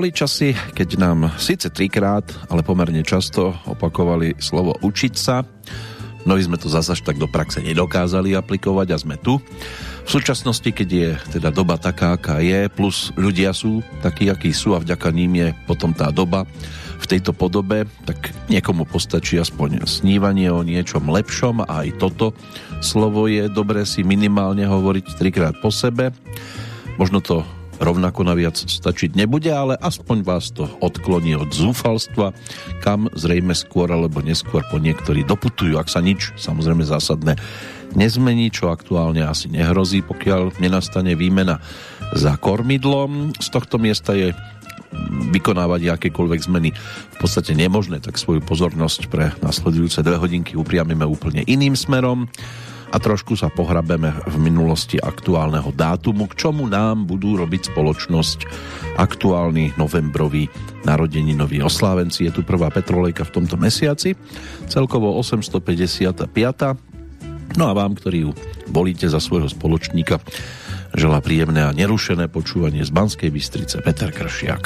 Boli časy, keď nám síce trikrát, ale pomerne často opakovali slovo učiť sa. Mnohí sme to zase tak do praxe nedokázali aplikovať a sme tu. V súčasnosti, keď je teda doba taká, aká je, plus ľudia sú takí, akí sú a vďaka ním je potom tá doba v tejto podobe, tak niekomu postačí aspoň snívanie o niečom lepšom a aj toto slovo je dobré si minimálne hovoriť trikrát po sebe. Možno to rovnako naviac stačiť nebude, ale aspoň vás to odkloní od zúfalstva, kam zrejme skôr alebo neskôr po niektorí doputujú, ak sa nič samozrejme zásadné nezmení, čo aktuálne asi nehrozí, pokiaľ nenastane výmena za kormidlom. Z tohto miesta je vykonávať akékoľvek zmeny v podstate nemožné, tak svoju pozornosť pre nasledujúce dve hodinky upriamime úplne iným smerom a trošku sa pohrabeme v minulosti aktuálneho dátumu, k čomu nám budú robiť spoločnosť aktuálny novembrový narodeninový oslávenci. Je tu prvá petrolejka v tomto mesiaci, celkovo 855. No a vám, ktorí ju volíte za svojho spoločníka, želá príjemné a nerušené počúvanie z Banskej Bystrice Peter Kršiak.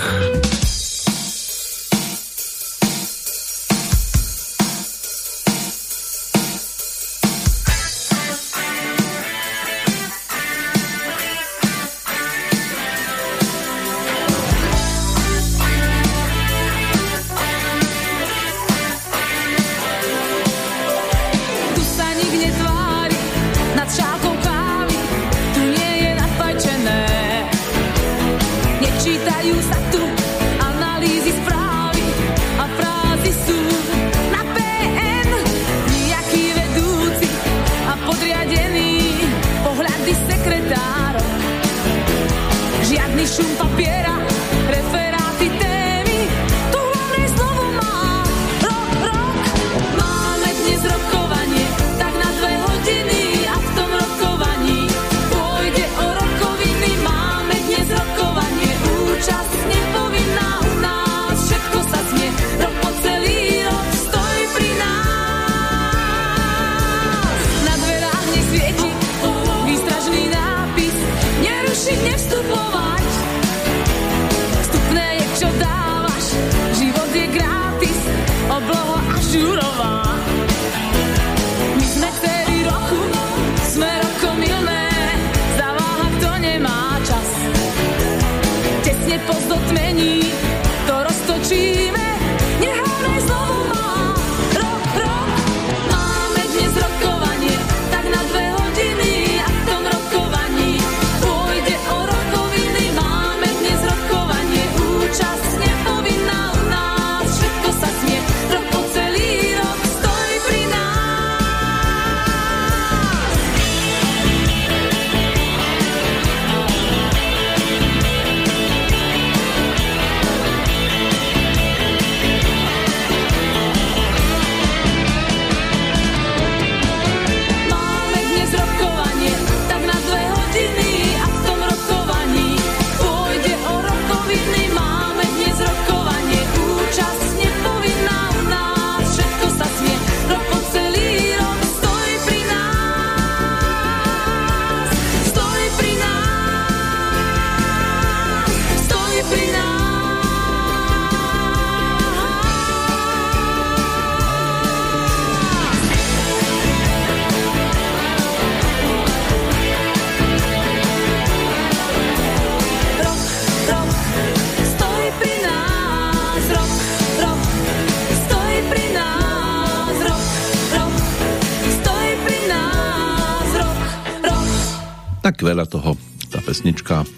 Pesnička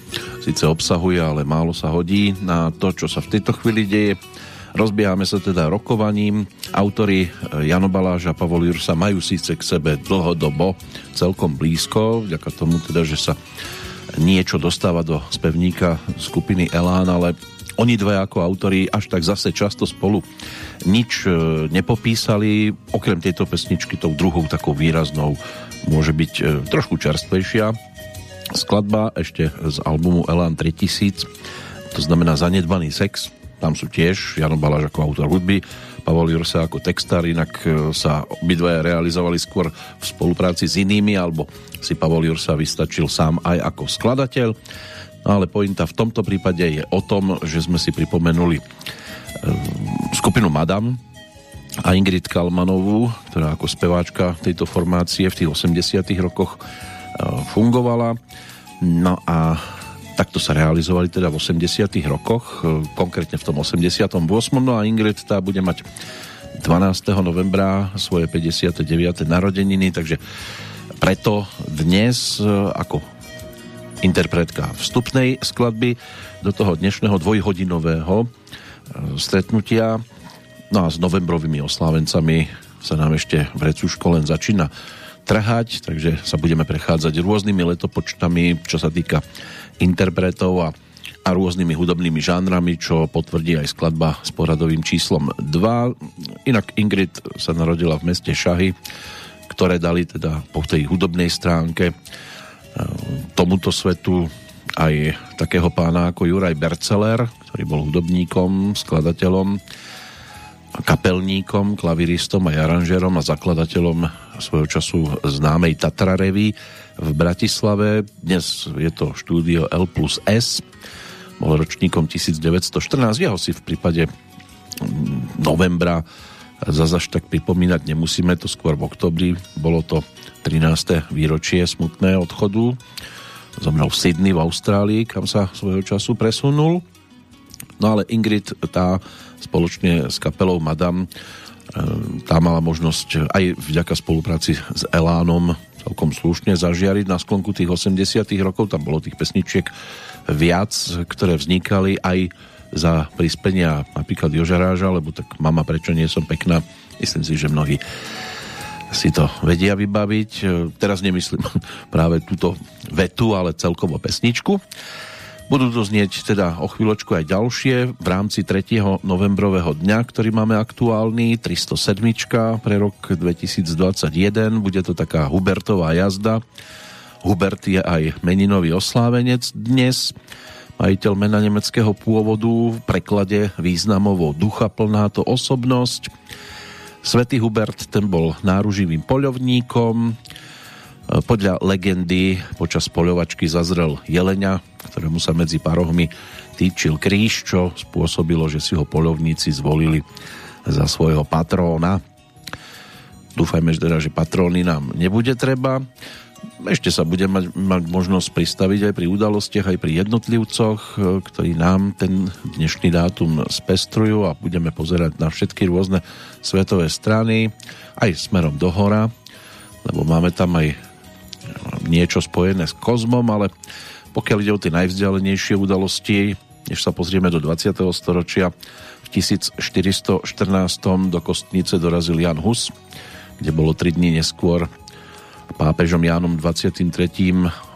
síce obsahuje, ale málo sa hodí na to, čo sa v tejto chvíli deje. Rozbiehame sa teda rokovaním. Autori eh, Jano Baláž a Pavol Jursa majú síce k sebe dlhodobo celkom blízko, vďaka tomu teda, že sa niečo dostáva do spevníka skupiny Elán, ale oni dve ako autori až tak zase často spolu nič eh, nepopísali, okrem tejto pesničky tou druhou takou výraznou môže byť eh, trošku čerstvejšia, skladba ešte z albumu Elan 3000, to znamená Zanedbaný sex, tam sú tiež Jano Baláš ako autor hudby, Pavol Jursa ako textár, inak e, sa obidve realizovali skôr v spolupráci s inými, alebo si Pavol Jursa vystačil sám aj ako skladateľ. No ale pointa v tomto prípade je o tom, že sme si pripomenuli skupinu Madame a Ingrid Kalmanovú, ktorá ako speváčka tejto formácie v tých 80 rokoch fungovala. No a takto sa realizovali teda v 80 rokoch, konkrétne v tom 88. No a Ingrid tá bude mať 12. novembra svoje 59. narodeniny, takže preto dnes ako interpretka vstupnej skladby do toho dnešného dvojhodinového stretnutia. No a s novembrovými oslávencami sa nám ešte v Recuško len začína trhať, takže sa budeme prechádzať rôznymi letopočtami, čo sa týka interpretov a, a rôznymi hudobnými žánrami, čo potvrdí aj skladba s poradovým číslom 2. Inak Ingrid sa narodila v meste Šahy, ktoré dali teda po tej hudobnej stránke e, tomuto svetu aj takého pána ako Juraj Berceler, ktorý bol hudobníkom, skladateľom, kapelníkom, klaviristom a aranžérom a zakladateľom svojho času známej Tatrarevy v Bratislave. Dnes je to štúdio L plus S. Bol ročníkom 1914. Jeho si v prípade mm, novembra zazaž tak pripomínať nemusíme, to skôr v oktobri. Bolo to 13. výročie smutné odchodu zomrel v Sydney v Austrálii, kam sa svojho času presunul. No ale Ingrid tá spoločne s kapelou Madame e, tá mala možnosť aj vďaka spolupráci s Elánom celkom slušne zažiariť na sklonku tých 80 rokov. Tam bolo tých pesničiek viac, ktoré vznikali aj za prispenia napríklad Jožaráža, lebo tak mama, prečo nie som pekná. Myslím si, že mnohí si to vedia vybaviť. E, teraz nemyslím práve túto vetu, ale celkovo pesničku. Budú to znieť teda o chvíľočku aj ďalšie v rámci 3. novembrového dňa, ktorý máme aktuálny, 307. pre rok 2021. Bude to taká Hubertová jazda. Hubert je aj meninový oslávenec dnes. Majiteľ mena nemeckého pôvodu, v preklade významovo ducha plná to osobnosť Svetý Hubert ten bol náruživým poľovníkom. Podľa legendy počas poľovačky zazrel jelenia, ktorému sa medzi parohmi týčil kríž, čo spôsobilo, že si ho poľovníci zvolili za svojho patróna. Dúfajme, že teda, že patróny nám nebude treba. Ešte sa bude mať, mať možnosť pristaviť aj pri udalostiach, aj pri jednotlivcoch, e, ktorí nám ten dnešný dátum spestrujú a budeme pozerať na všetky rôzne svetové strany, aj smerom do hora, lebo máme tam aj niečo spojené s kozmom, ale pokiaľ ide o tie najvzdialenejšie udalosti, než sa pozrieme do 20. storočia, v 1414 do Kostnice dorazil Jan Hus, kde bolo 3 dní neskôr pápežom Jánom 23.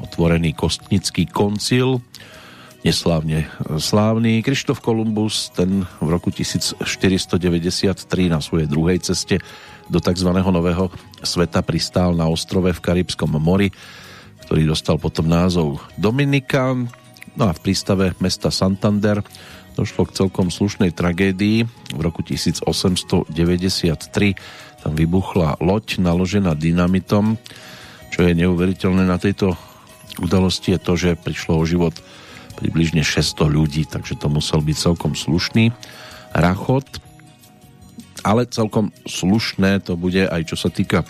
otvorený kostnický koncil, neslávne slávny. Krištof Kolumbus, ten v roku 1493 na svojej druhej ceste do tzv. nového sveta pristál na ostrove v Karibskom mori, ktorý dostal potom názov Dominika. No a v prístave mesta Santander došlo k celkom slušnej tragédii. V roku 1893 tam vybuchla loď naložená dynamitom. Čo je neuveriteľné na tejto udalosti je to, že prišlo o život približne 600 ľudí, takže to musel byť celkom slušný rachot. Ale celkom slušné to bude aj čo sa týka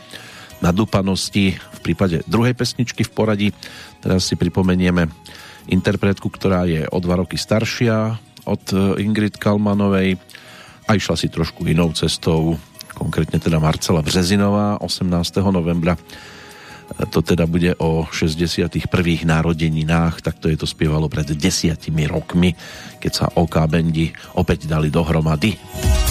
nadúpanosti v prípade druhej pesničky v poradí. Teraz si pripomenieme interpretku, ktorá je o dva roky staršia od Ingrid Kalmanovej a išla si trošku inou cestou konkrétne teda Marcela Březinová 18. novembra to teda bude o 61. narodeninách, tak to je to spievalo pred desiatimi rokmi, keď sa OK Bendi opäť dali dohromady.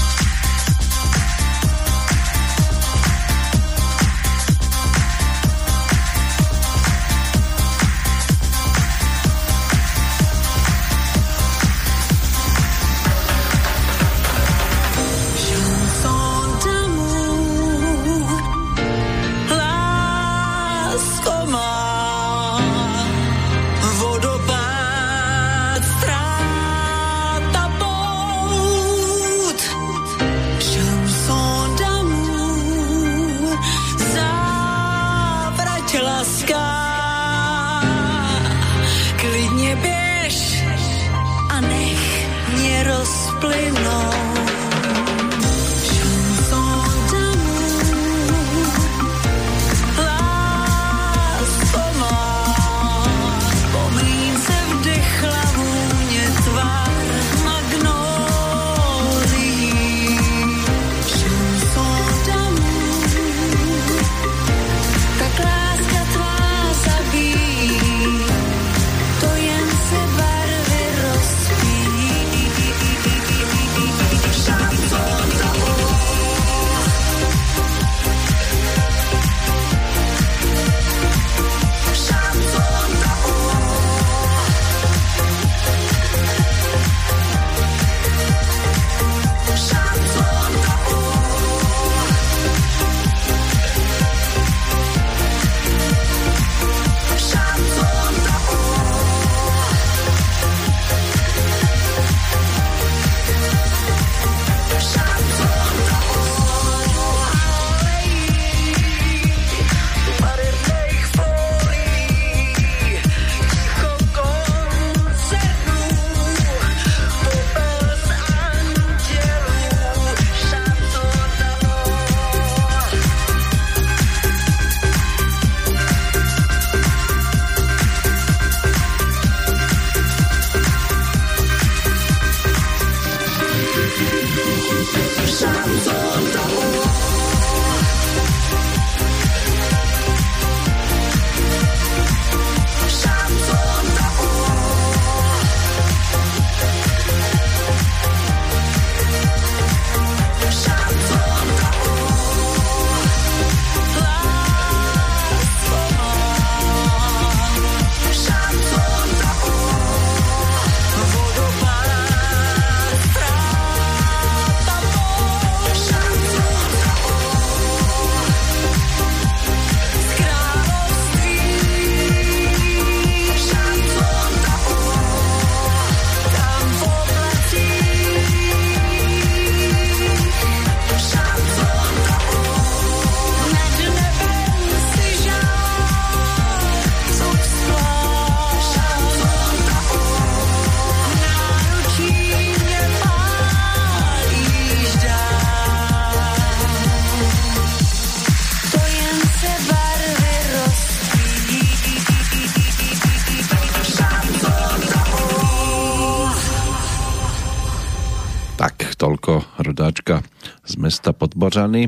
Podbořany,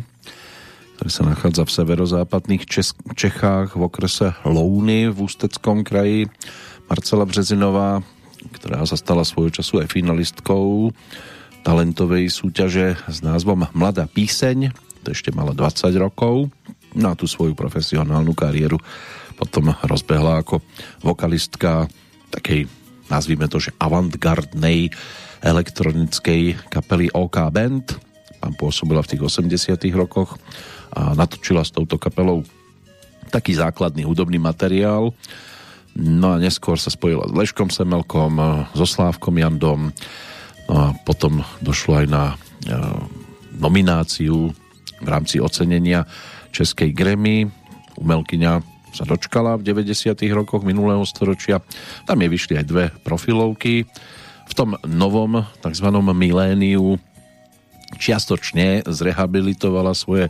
ktorý sa nachádza v severozápadných Čechách v okrese Louny v Ústeckom kraji. Marcela Březinová, ktorá sa stala svojho času aj finalistkou talentovej súťaže s názvom Mladá píseň, to ešte mala 20 rokov, no a tú svoju profesionálnu kariéru potom rozbehla ako vokalistka takej, nazvime to, že avantgardnej elektronickej kapely OK Band, tam pôsobila v tých 80 rokoch a natočila s touto kapelou taký základný hudobný materiál. No a neskôr sa spojila s Leškom Semelkom, so Slávkom Jandom, no a potom došlo aj na e, nomináciu v rámci ocenenia Českej Grammy. Umelkyňa sa dočkala v 90. rokoch minulého storočia. Tam je vyšli aj dve profilovky. V tom novom tzv. miléniu čiastočne zrehabilitovala svoje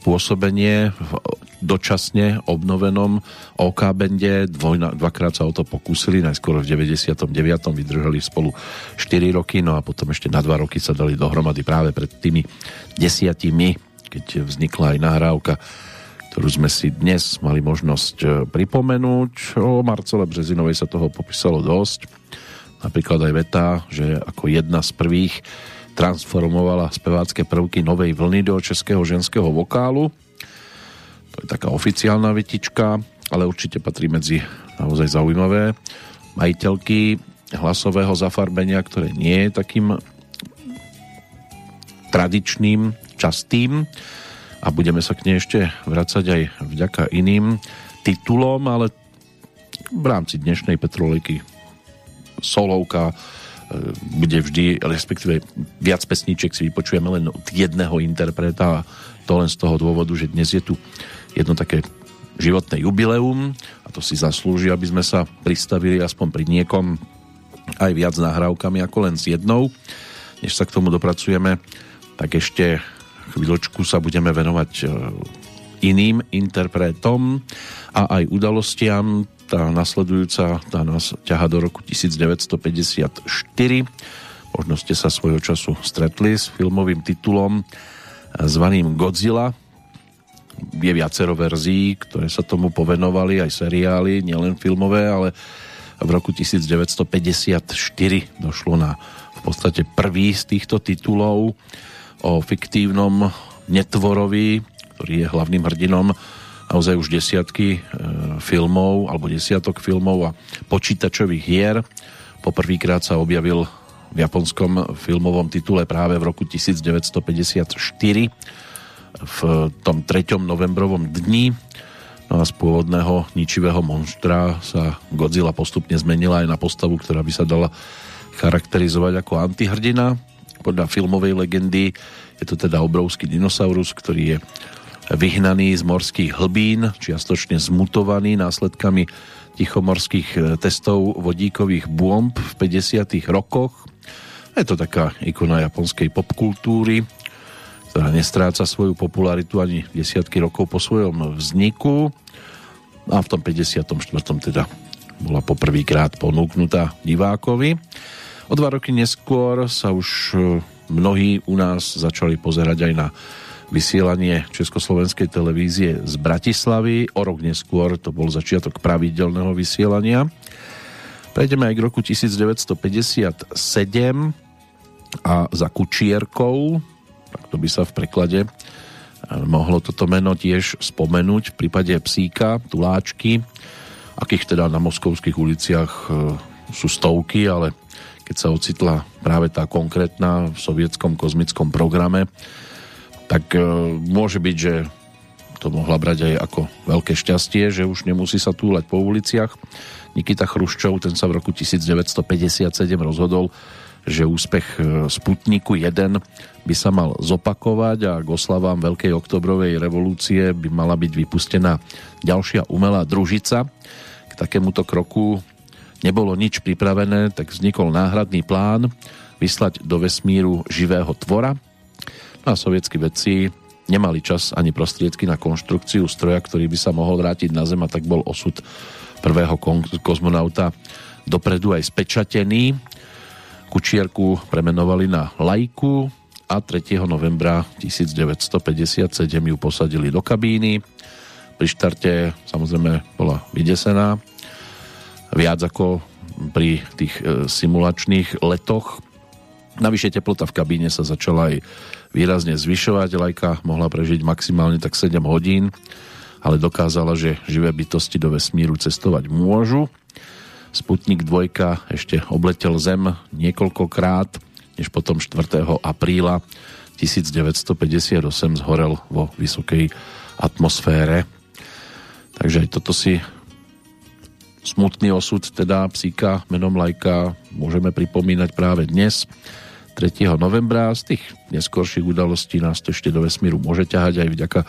pôsobenie v dočasne obnovenom OK bende. Dvojna, dvakrát sa o to pokúsili, najskôr v 99. vydržali spolu 4 roky, no a potom ešte na 2 roky sa dali dohromady práve pred tými desiatimi, keď vznikla aj nahrávka, ktorú sme si dnes mali možnosť e, pripomenúť. O Marcele Březinovej sa toho popísalo dosť. Napríklad aj veta, že ako jedna z prvých transformovala spevácké prvky novej vlny do českého ženského vokálu. To je taká oficiálna vytička, ale určite patrí medzi naozaj zaujímavé majiteľky hlasového zafarbenia, ktoré nie je takým tradičným, častým a budeme sa k nej ešte vracať aj vďaka iným titulom, ale v rámci dnešnej Petroliky solovka bude vždy, respektíve viac pesníček si vypočujeme len od jedného interpreta a to len z toho dôvodu, že dnes je tu jedno také životné jubileum a to si zaslúži, aby sme sa pristavili aspoň pri niekom aj viac nahrávkami ako len s jednou. Než sa k tomu dopracujeme, tak ešte chvíľočku sa budeme venovať e, iným interpretom a aj udalostiam tá nasledujúca tá nás ťaha do roku 1954. Možno ste sa svojho času stretli s filmovým titulom zvaným Godzilla. Je viacero verzií, ktoré sa tomu povenovali, aj seriály, nielen filmové, ale v roku 1954 došlo na v podstate prvý z týchto titulov o fiktívnom netvorovi, ktorý je hlavným hrdinom naozaj už desiatky e, filmov alebo desiatok filmov a počítačových hier. Poprvýkrát sa objavil v japonskom filmovom titule práve v roku 1954 v tom 3. novembrovom dni. No a z pôvodného ničivého monštra sa Godzilla postupne zmenila aj na postavu, ktorá by sa dala charakterizovať ako antihrdina. Podľa filmovej legendy je to teda obrovský dinosaurus, ktorý je vyhnaný z morských hlbín, čiastočne zmutovaný následkami tichomorských e, testov vodíkových bomb v 50. rokoch. Je to taká ikona japonskej popkultúry, ktorá nestráca svoju popularitu ani desiatky rokov po svojom vzniku. A v tom 54. teda bola poprvýkrát ponúknutá divákovi. O dva roky neskôr sa už e, mnohí u nás začali pozerať aj na vysielanie Československej televízie z Bratislavy. O rok neskôr to bol začiatok pravidelného vysielania. Prejdeme aj k roku 1957 a za Kučierkou, tak to by sa v preklade mohlo toto meno tiež spomenúť v prípade psíka, tuláčky, akých teda na moskovských uliciach e, sú stovky, ale keď sa ocitla práve tá konkrétna v sovietskom kozmickom programe, tak e, môže byť, že to mohla brať aj ako veľké šťastie, že už nemusí sa túlať po uliciach. Nikita Chruščov, ten sa v roku 1957 rozhodol, že úspech e, Sputniku 1 by sa mal zopakovať a k oslavám Veľkej oktobrovej revolúcie by mala byť vypustená ďalšia umelá družica. K takémuto kroku nebolo nič pripravené, tak vznikol náhradný plán vyslať do vesmíru živého tvora. A sovietskí vedci nemali čas ani prostriedky na konštrukciu stroja, ktorý by sa mohol vrátiť na Zem a tak bol osud prvého kozmonauta dopredu aj spečatený. Kučierku premenovali na Lajku a 3. novembra 1957 ju posadili do kabíny. Pri štarte samozrejme bola vydesená viac ako pri tých e, simulačných letoch. Navyše teplota v kabíne sa začala aj výrazne zvyšovať. Lajka mohla prežiť maximálne tak 7 hodín, ale dokázala, že živé bytosti do vesmíru cestovať môžu. Sputnik 2 ešte obletel Zem niekoľkokrát, než potom 4. apríla 1958 zhorel vo vysokej atmosfére. Takže aj toto si smutný osud teda psíka menom Lajka môžeme pripomínať práve dnes 3. novembra. Z tých neskorších udalostí nás to ešte do vesmíru môže ťahať aj vďaka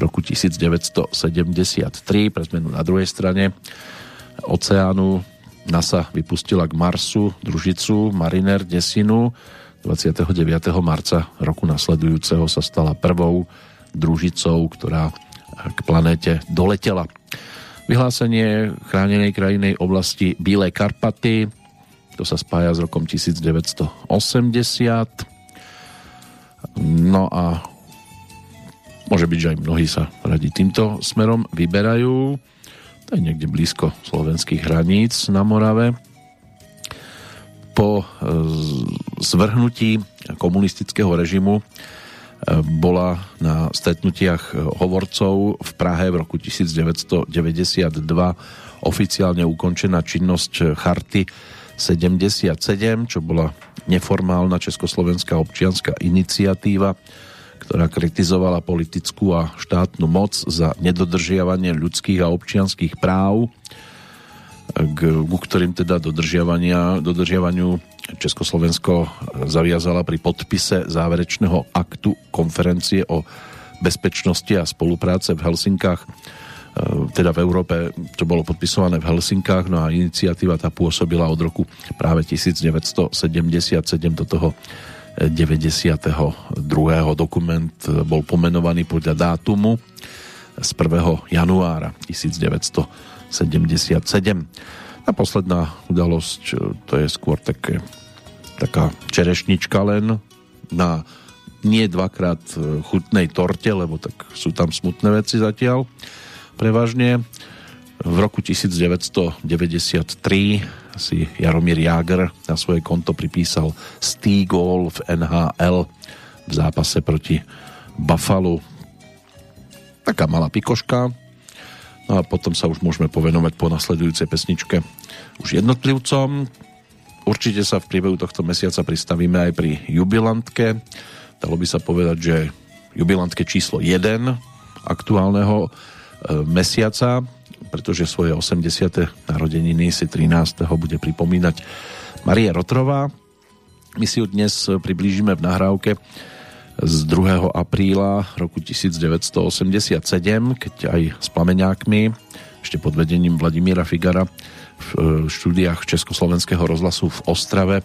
roku 1973 pre zmenu na druhej strane oceánu NASA vypustila k Marsu družicu Mariner Desinu. 29. marca roku nasledujúceho sa stala prvou družicou, ktorá k planéte doletela. Vyhlásenie chránenej krajinej oblasti Bílej Karpaty, to sa spája s rokom 1980. No a môže byť, že aj mnohí sa radi týmto smerom vyberajú to je niekde blízko slovenských hraníc na Morave. Po e, zvrhnutí komunistického režimu e, bola na stretnutiach hovorcov v Prahe v roku 1992 oficiálne ukončená činnosť Charty 77, čo bola neformálna československá občianská iniciatíva, ktorá kritizovala politickú a štátnu moc za nedodržiavanie ľudských a občianských práv, k, ku ktorým teda dodržiavania, dodržiavaniu Československo zaviazala pri podpise záverečného aktu konferencie o bezpečnosti a spolupráce v Helsinkách teda v Európe to bolo podpisované v Helsinkách, no a iniciatíva tá pôsobila od roku práve 1977 do toho 92. Dokument bol pomenovaný podľa dátumu z 1. januára 1977. A posledná udalosť, to je skôr také, taká čerešnička len na nie dvakrát chutnej torte, lebo tak sú tam smutné veci zatiaľ prevažne. V roku 1993 si Jaromír Jágr na svoje konto pripísal stý gól v NHL v zápase proti Buffalo. Taká malá pikoška. No a potom sa už môžeme povenovať po nasledujúcej pesničke už jednotlivcom. Určite sa v priebehu tohto mesiaca pristavíme aj pri jubilantke. Dalo by sa povedať, že jubilantke číslo 1 aktuálneho mesiaca pretože svoje 80. narodeniny si 13. bude pripomínať Maria Rotrová. My si ju dnes priblížime v nahrávke z 2. apríla roku 1987, keď aj s plameňákmi, ešte pod vedením Vladimíra Figara v e, štúdiách Československého rozhlasu v Ostrave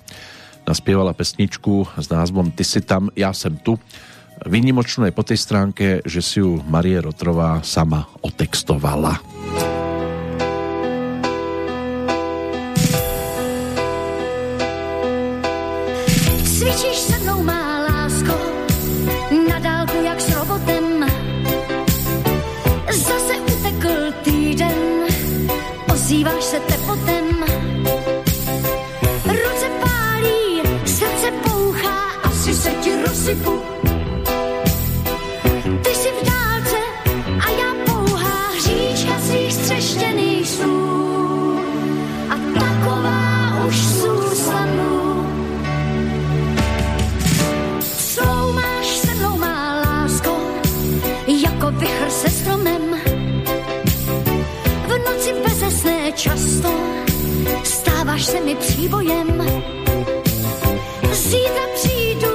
naspievala pesničku s názvom Ty si tam, ja sem tu. Vynimočnú je po tej stránke, že si ju Marie Rotrová sama otextovala. Cvičíš se mnou, má lásko, na dálku jak s robotem. Zase utekl týden, ozýváš se tepotem. Ruce pálí, srdce pouchá, asi se ti rozsypu se mi příbojem. Zítra přijdu,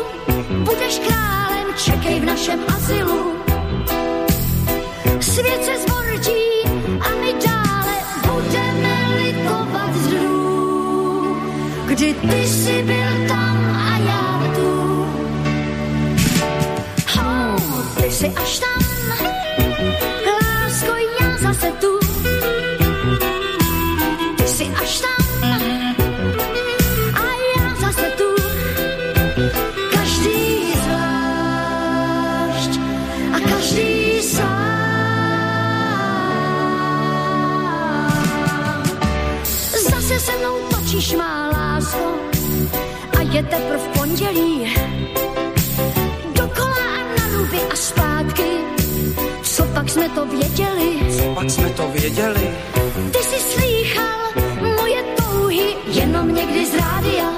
budeš králem, čekej v našem azylu. Svět se zbortí a my dále budeme litovat zdrů. Kdy ty jsi byl tam a já tu. Oh, ty jsi až tam, pondělí. Dokola a na ruby a zpátky, co pak jsme to věděli? Pak jsme to věděli. Ty jsi slýchal moje touhy jenom někdy z rádia.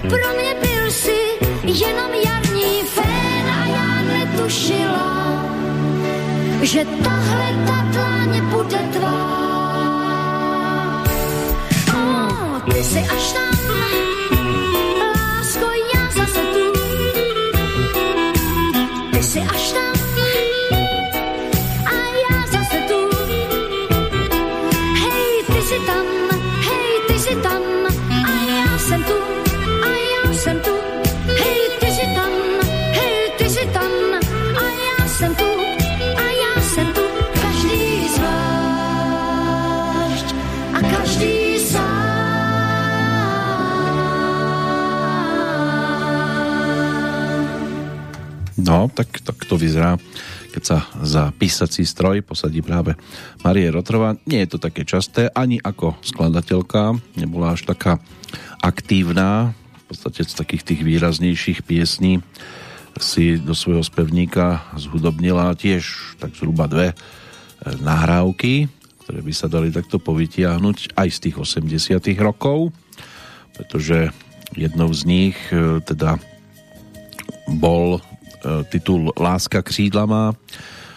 Pro mě byl si jenom jarní fén a já netušila, že tahle ta dláň bude tvá. Oh, ty jsi až tam, vyzerá, keď sa za písací stroj posadí práve Marie Rotrová. Nie je to také časté, ani ako skladateľka, nebola až taká aktívna, v podstate z takých tých výraznejších piesní si do svojho spevníka zhudobnila tiež tak zhruba dve e, nahrávky, ktoré by sa dali takto povytiahnuť aj z tých 80 rokov, pretože jednou z nich e, teda bol titul Láska křídla má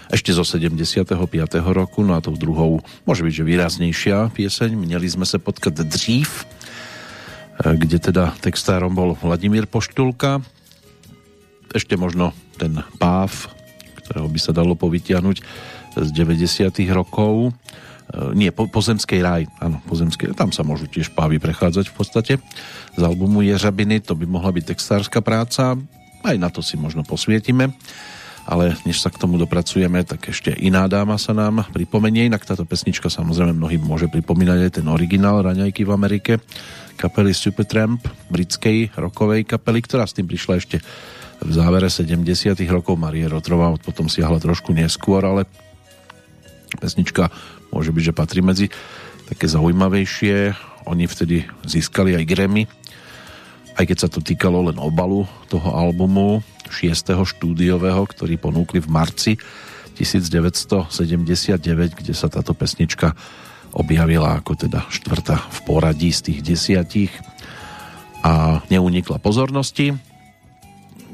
ešte zo 75. roku, no a tou druhou môže byť, že výraznejšia pieseň. Měli sme sa potkať dřív, e, kde teda textárom bol Vladimír Poštulka. Ešte možno ten páv, ktorého by sa dalo povytiahnuť z 90. rokov. E, Nie, po, Pozemskej raj, áno, Pozemskej, tam sa môžu tiež pávy prechádzať v podstate. Z albumu Jeřabiny to by mohla byť textárska práca, aj na to si možno posvietime ale než sa k tomu dopracujeme, tak ešte iná dáma sa nám pripomenie, inak táto pesnička samozrejme mnohým môže pripomínať aj ten originál Raňajky v Amerike, kapely Supertramp, britskej rokovej kapely, ktorá s tým prišla ešte v závere 70 rokov. Marie Rotrová potom siahla trošku neskôr, ale pesnička môže byť, že patrí medzi také zaujímavejšie. Oni vtedy získali aj Grammy, aj keď sa to týkalo len obalu toho albumu, 6. štúdiového, ktorý ponúkli v marci 1979, kde sa táto pesnička objavila ako teda štvrtá v poradí z tých desiatich a neunikla pozornosti.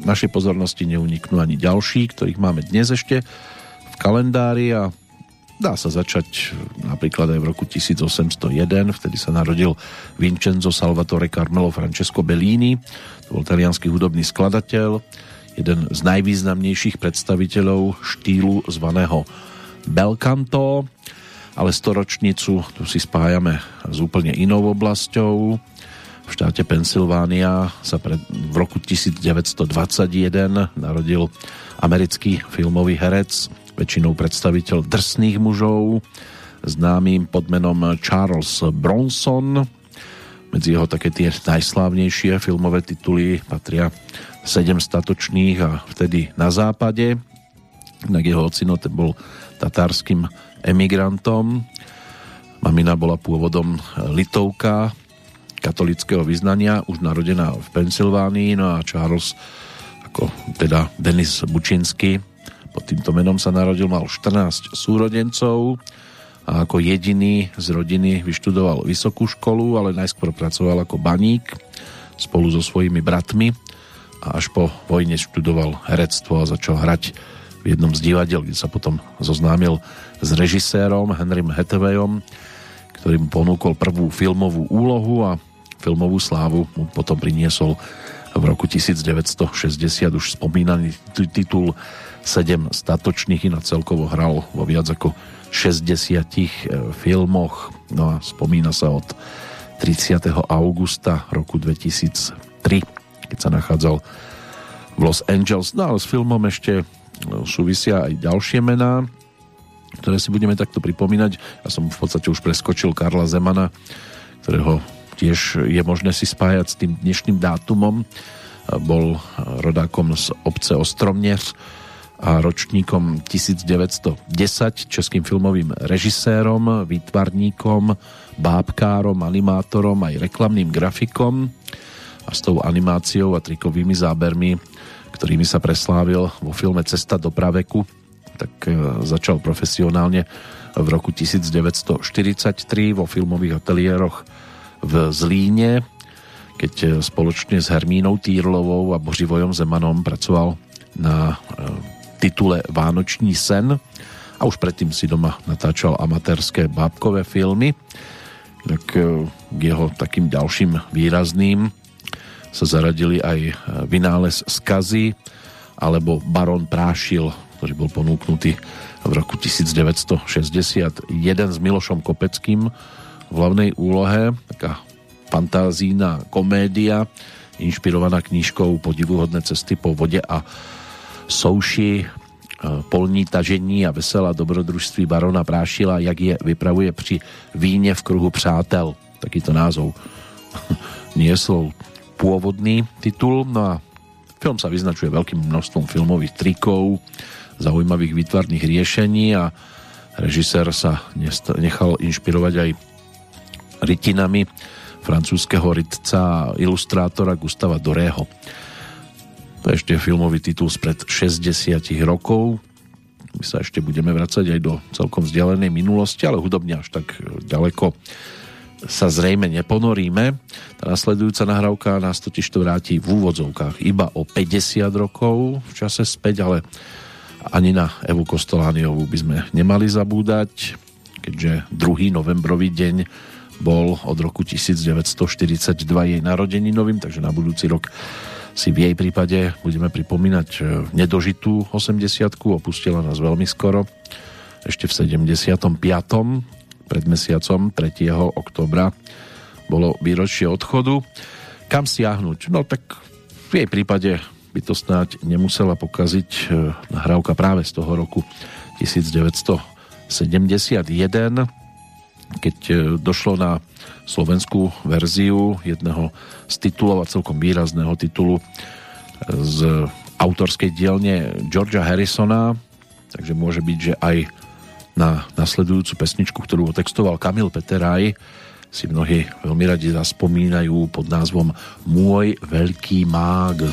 Našej pozornosti neuniknú ani ďalší, ktorých máme dnes ešte v kalendári a dá sa začať napríklad aj v roku 1801, vtedy sa narodil Vincenzo Salvatore Carmelo Francesco Bellini, to bol talianský hudobný skladateľ, jeden z najvýznamnejších predstaviteľov štýlu zvaného Belcanto, ale storočnicu tu si spájame s úplne inou oblasťou. V štáte Pensylvánia sa pred, v roku 1921 narodil americký filmový herec, väčšinou predstaviteľ drsných mužov, známym pod menom Charles Bronson. Medzi jeho také tie najslávnejšie filmové tituly patria sedem statočných a vtedy na západe. Inak jeho ocino ten bol tatárským emigrantom. Mamina bola pôvodom Litovka, katolického vyznania, už narodená v Pensylvánii, no a Charles ako teda Denis Bučinsky pod týmto menom sa narodil, mal 14 súrodencov a ako jediný z rodiny vyštudoval vysokú školu, ale najskôr pracoval ako baník spolu so svojimi bratmi a až po vojne študoval herectvo a začal hrať v jednom z divadiel, kde sa potom zoznámil s režisérom Henrym Hathawayom, ktorý mu ponúkol prvú filmovú úlohu a filmovú slávu mu potom priniesol v roku 1960 už spomínaný titul 7 statočných inak celkovo hral vo viac ako 60 e, filmoch no a spomína sa od 30. augusta roku 2003 keď sa nachádzal v Los Angeles no ale s filmom ešte e, súvisia aj ďalšie mená ktoré si budeme takto pripomínať ja som v podstate už preskočil Karla Zemana ktorého tiež je možné si spájať s tým dnešným dátumom. Bol rodákom z obce Ostromneř a ročníkom 1910 českým filmovým režisérom, výtvarníkom, bábkárom, animátorom aj reklamným grafikom a s tou animáciou a trikovými zábermi, ktorými sa preslávil vo filme Cesta do praveku, tak e, začal profesionálne v roku 1943 vo filmových ateliéroch v Zlíne, keď e, spoločne s Hermínou Týrlovou a Bořivojom Zemanom pracoval na e, titule Vánoční sen a už predtým si doma natáčal amatérske bábkové filmy. Tak e, k jeho takým ďalším výrazným sa zaradili aj Vynález skazy alebo Baron Prášil, ktorý bol ponúknutý v roku 1961 s Milošom Kopeckým v hlavnej úlohe, taká fantázína komédia, inšpirovaná knížkou Podivuhodné cesty po vode a souši, e, polní tažení a veselá dobrodružství barona Prášila, jak je vypravuje při víně v kruhu přátel. Takýto názov niesol pôvodný titul, no a film sa vyznačuje veľkým množstvom filmových trikov, zaujímavých výtvarných riešení a režisér sa nechal inšpirovať aj rytinami francúzského rytca a ilustrátora Gustava Dorého. To je ešte filmový titul spred 60 rokov. My sa ešte budeme vracať aj do celkom vzdialenej minulosti, ale hudobne až tak ďaleko sa zrejme neponoríme. Tá nasledujúca nahrávka nás totiž to vráti v úvodzovkách iba o 50 rokov v čase späť, ale ani na Evu Kostolániovú by sme nemali zabúdať, keďže 2. novembrový deň bol od roku 1942 jej narodeninovým, takže na budúci rok si v jej prípade budeme pripomínať e, nedožitú 80 opustila nás veľmi skoro, ešte v 75. pred mesiacom 3. oktobra bolo výročie odchodu. Kam siahnuť? No tak v jej prípade by to snáď nemusela pokaziť e, nahrávka práve z toho roku 1971 keď e, došlo na slovenskú verziu jedného z titulov a celkom výrazného titulu e, z autorskej dielne Georgia Harrisona, takže môže byť, že aj na nasledujúcu pesničku, ktorú otextoval Kamil Peteraj, si mnohí veľmi radi zaspomínajú pod názvom Môj veľký mág.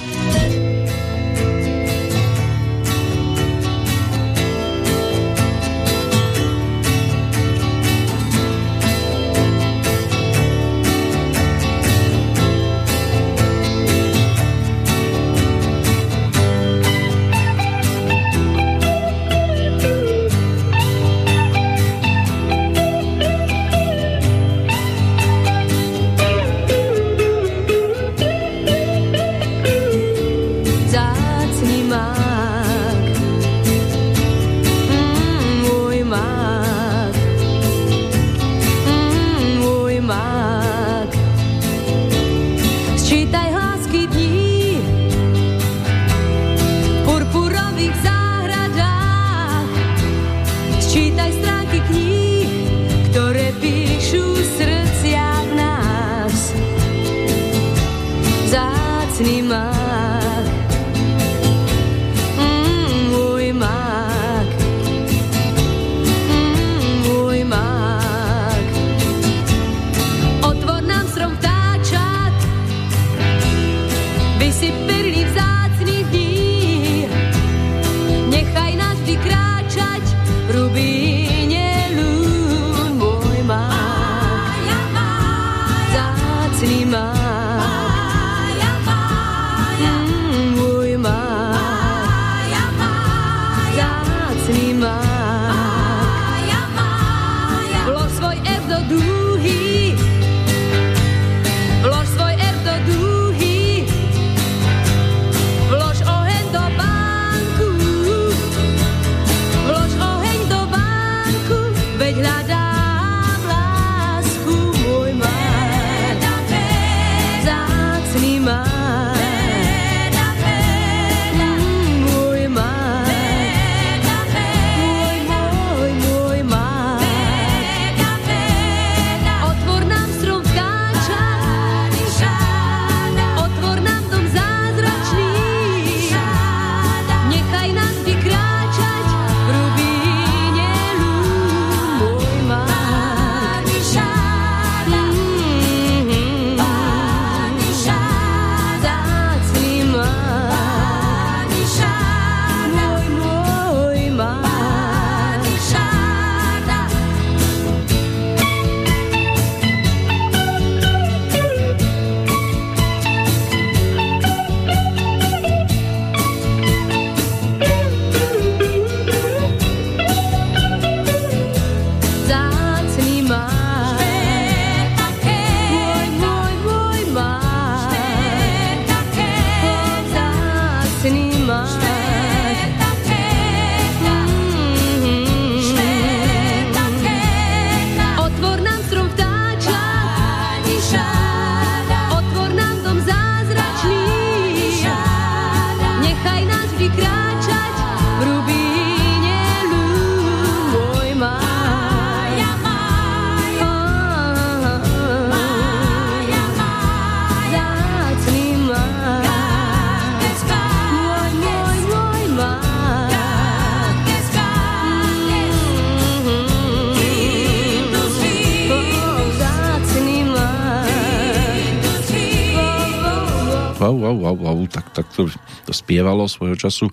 Spievalo svojho času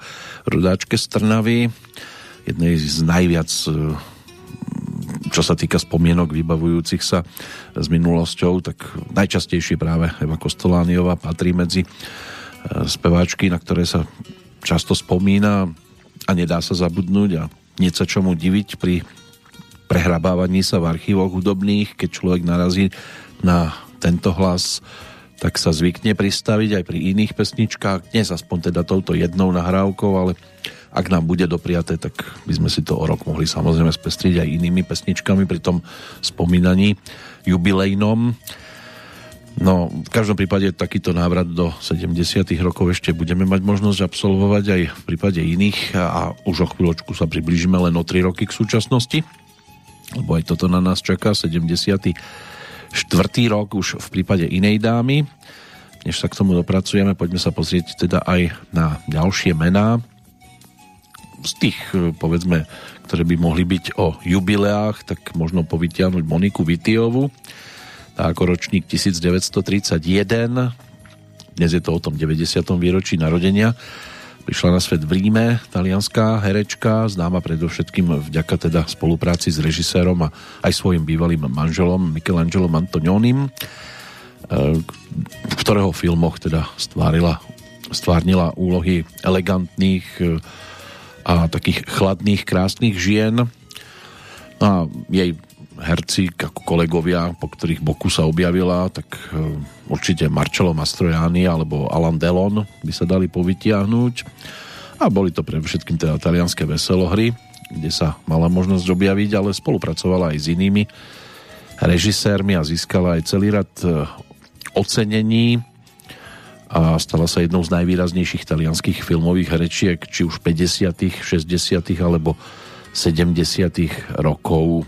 Rudáčke Strnavy, jednej z najviac e, čo sa týka spomienok vybavujúcich sa s minulosťou, tak najčastejšie práve Eva Kostolániová patrí medzi e, speváčky, na ktoré sa často spomína a nedá sa zabudnúť a nie sa čomu diviť pri prehrabávaní sa v archívoch hudobných, keď človek narazí na tento hlas tak sa zvykne pristaviť aj pri iných pesničkách, dnes aspoň teda touto jednou nahrávkou, ale ak nám bude dopriaté, tak by sme si to o rok mohli samozrejme spestriť aj inými pesničkami pri tom spomínaní jubilejnom. No, v každom prípade takýto návrat do 70 rokov ešte budeme mať možnosť absolvovať aj v prípade iných a už o chvíľočku sa priblížime len o 3 roky k súčasnosti, lebo aj toto na nás čaká, 70 štvrtý rok už v prípade inej dámy. Než sa k tomu dopracujeme, poďme sa pozrieť teda aj na ďalšie mená z tých, e, povedzme, ktoré by mohli byť o jubileách, tak možno povytiahnuť Moniku Vitiovu, tá ako ročník 1931, dnes je to o tom 90. výročí narodenia, Prišla na svet v Ríme, talianská herečka, známa predovšetkým vďaka teda spolupráci s režisérom a aj svojim bývalým manželom Michelangelom Antonionim, e, v ktorého filmoch teda stvárila, stvárnila úlohy elegantných e, a takých chladných, krásnych žien. A jej herci ako kolegovia, po ktorých boku sa objavila, tak e, určite Marcello Mastroianni alebo Alan Delon by sa dali povytiahnuť. A boli to pre všetkým teda talianské veselohry, kde sa mala možnosť objaviť, ale spolupracovala aj s inými režisérmi a získala aj celý rad e, ocenení a stala sa jednou z najvýraznejších talianských filmových rečiek, či už 50., 60. alebo 70. rokov.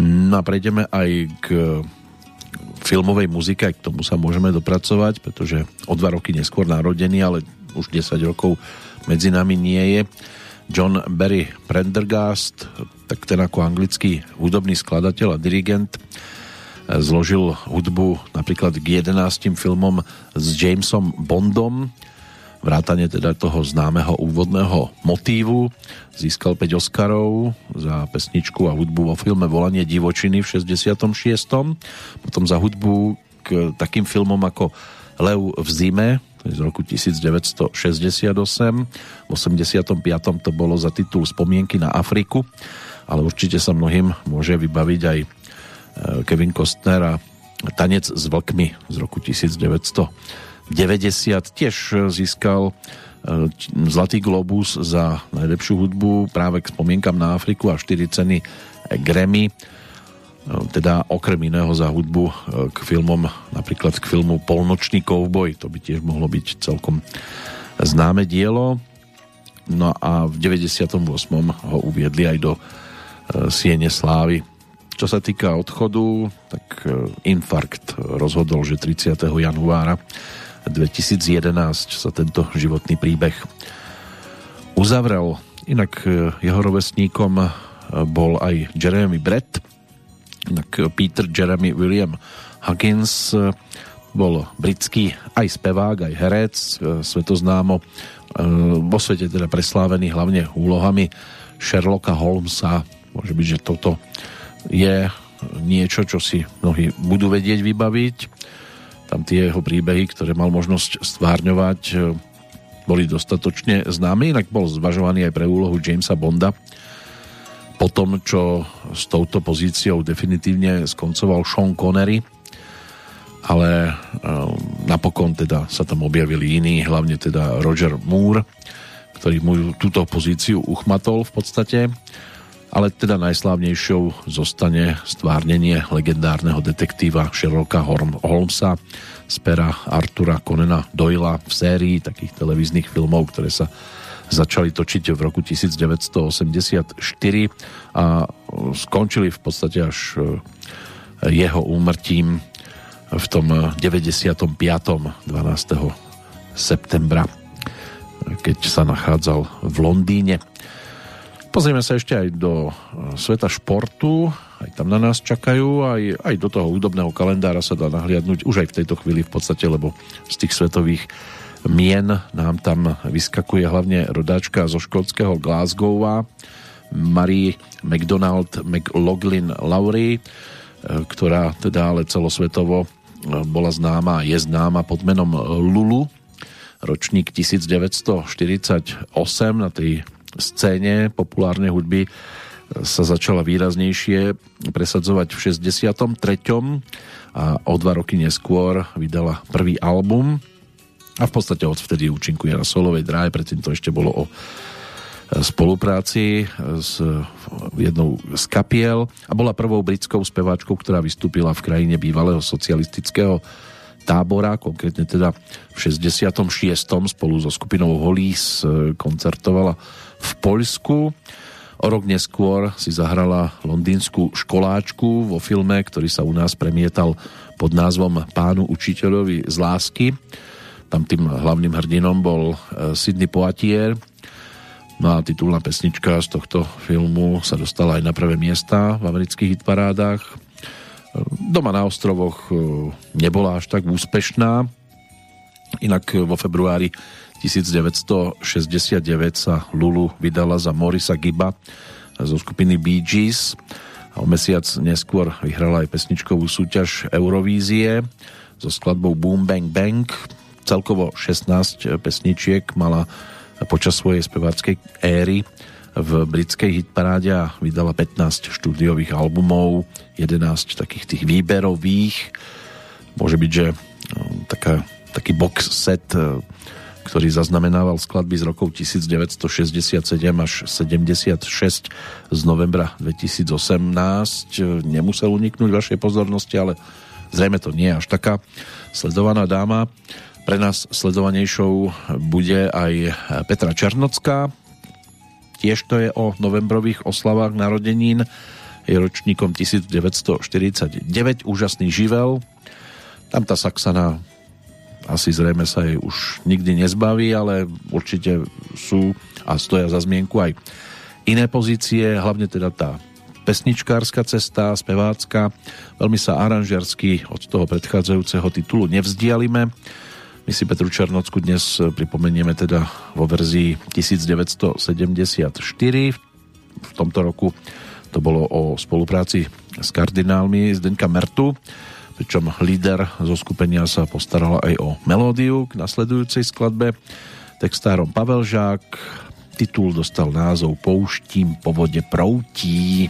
No a prejdeme aj k filmovej muzike, k tomu sa môžeme dopracovať, pretože o dva roky neskôr narodený, ale už 10 rokov medzi nami nie je. John Barry Prendergast, tak ten ako anglický hudobný skladateľ a dirigent, zložil hudbu napríklad k 11 filmom s Jamesom Bondom, vrátane teda toho známeho úvodného motívu. Získal 5 Oscarov za pesničku a hudbu vo filme Volanie divočiny v 66. Potom za hudbu k takým filmom ako Lev v zime, to je z roku 1968. V 85. to bolo za titul Spomienky na Afriku, ale určite sa mnohým môže vybaviť aj e, Kevin Costner a Tanec s vlkmi z roku 1990. Tiež získal e, Zlatý globus za najlepšiu hudbu práve k spomienkam na Afriku a 4 ceny Grammy teda okrem iného za hudbu e, k filmom, napríklad k filmu Polnočný kovboj, to by tiež mohlo byť celkom známe dielo. No a v 98. ho uviedli aj do e, Siene Slávy. Čo sa týka odchodu, tak e, infarkt rozhodol, že 30. januára 2011 sa tento životný príbeh uzavrel. Inak jeho rovesníkom bol aj Jeremy Brett, Inak Peter Jeremy William Huggins eh, bol britský aj spevák, aj herec, eh, svetoznámo eh, vo svete teda preslávený hlavne úlohami Sherlocka Holmesa. Môže byť, že toto je niečo, čo si mnohí budú vedieť vybaviť. Tam tie jeho príbehy, ktoré mal možnosť stvárňovať, boli dostatočne známe, inak bol zvažovaný aj pre úlohu Jamesa Bonda. Po tom, čo s touto pozíciou definitívne skoncoval Sean Connery, ale um, napokon teda sa tam objavili iní, hlavne teda Roger Moore, ktorý mu túto pozíciu uchmatol v podstate, ale teda najslávnejšou zostane stvárnenie legendárneho detektíva Sherlocka Holmesa z pera Artura Conena Doyla v sérii takých televíznych filmov, ktoré sa začali točiť v roku 1984 a skončili v podstate až e, jeho úmrtím v tom 95. 12. septembra, keď sa nachádzal v Londýne. Pozrieme sa ešte aj do e, sveta športu, aj tam na nás čakajú, aj, aj do toho údobného kalendára sa dá nahliadnúť už aj v tejto chvíli v podstate, lebo z tých svetových mien nám tam vyskakuje hlavne rodáčka zo škótskeho Glasgowa Marie McDonald McLaughlin Lowry, e, ktorá teda ale celosvetovo e, bola známa je známa pod menom Lulu, ročník 1948 na tej scéne populárnej hudby e, sa začala výraznejšie presadzovať v 63. a o dva roky neskôr vydala prvý album a v podstate odvtedy účinkuje na solovej dráhe, predtým to ešte bolo o e, spolupráci s jednou z kapiel a bola prvou britskou speváčkou, ktorá vystúpila v krajine bývalého socialistického tábora, konkrétne teda v 66. spolu so skupinou Holís e, koncertovala v Poľsku. O rok neskôr si zahrala londýnsku školáčku vo filme, ktorý sa u nás premietal pod názvom Pánu učiteľovi z lásky tam tým hlavným hrdinom bol e, Sidney Poitier. No a titulná pesnička z tohto filmu sa dostala aj na prvé miesta v amerických hitparádach. Doma na ostrovoch e, nebola až tak úspešná. Inak vo februári 1969 sa Lulu vydala za Morisa Giba zo skupiny Bee Gees a o mesiac neskôr vyhrala aj pesničkovú súťaž Eurovízie so skladbou Boom Bang Bang celkovo 16 pesničiek mala počas svojej speváckej éry v britskej hitparáde a vydala 15 štúdiových albumov, 11 takých tých výberových. Môže byť, že no, taká, taký box set, e, ktorý zaznamenával skladby z rokov 1967 až 76 z novembra 2018 e, nemusel uniknúť vašej pozornosti, ale zrejme to nie je až taká sledovaná dáma. Pre nás sledovanejšou bude aj Petra Černocká. Tiež to je o novembrových oslavách narodenín. Je ročníkom 1949. Úžasný živel. Tam tá Saxana asi zrejme sa jej už nikdy nezbaví, ale určite sú a stoja za zmienku aj iné pozície, hlavne teda tá pesničkárska cesta, spevácka, veľmi sa aranžersky od toho predchádzajúceho titulu nevzdialime. My si Petru Černocku dnes pripomenieme teda vo verzii 1974. V tomto roku to bolo o spolupráci s kardinálmi Zdenka Mertu, pričom líder zo skupenia sa postarala aj o melódiu k nasledujúcej skladbe. Textárom Pavel Žák, titul dostal názov Pouštím po vode proutí.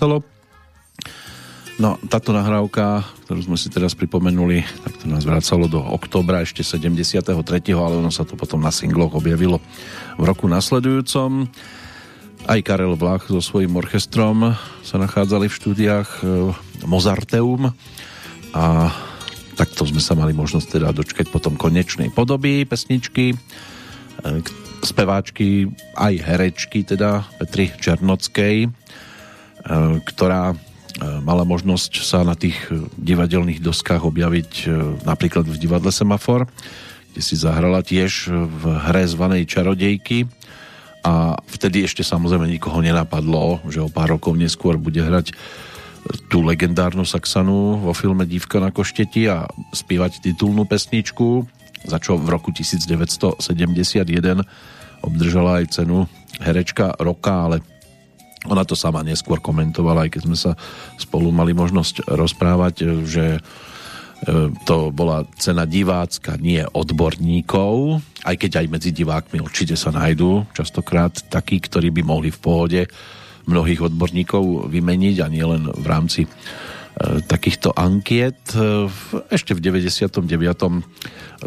Veselo. No, táto nahrávka, ktorú sme si teraz pripomenuli, tak to nás vracalo do oktobra ešte 73., ale ono sa to potom na singloch objavilo v roku nasledujúcom. Aj Karel Vlach so svojím orchestrom sa nachádzali v štúdiách e, Mozarteum a takto sme sa mali možnosť teda dočkať potom konečnej podoby pesničky, e, speváčky aj herečky teda Petri Černockej, ktorá e, mala možnosť sa na tých divadelných doskách objaviť e, napríklad v divadle Semafor, kde si zahrala tiež v hre zvanej Čarodejky. A vtedy ešte samozrejme nikoho nenapadlo, že o pár rokov neskôr bude hrať tú legendárnu Saxanu vo filme Dívka na košteti a spievať titulnú pesničku, za čo v roku 1971 obdržala aj cenu herečka roka, ale ona to sama neskôr komentovala, aj keď sme sa spolu mali možnosť rozprávať, že e, to bola cena divácka, nie odborníkov, aj keď aj medzi divákmi určite sa nájdú častokrát takí, ktorí by mohli v pohode mnohých odborníkov vymeniť a nie len v rámci e, takýchto ankiet. E, ešte v 99.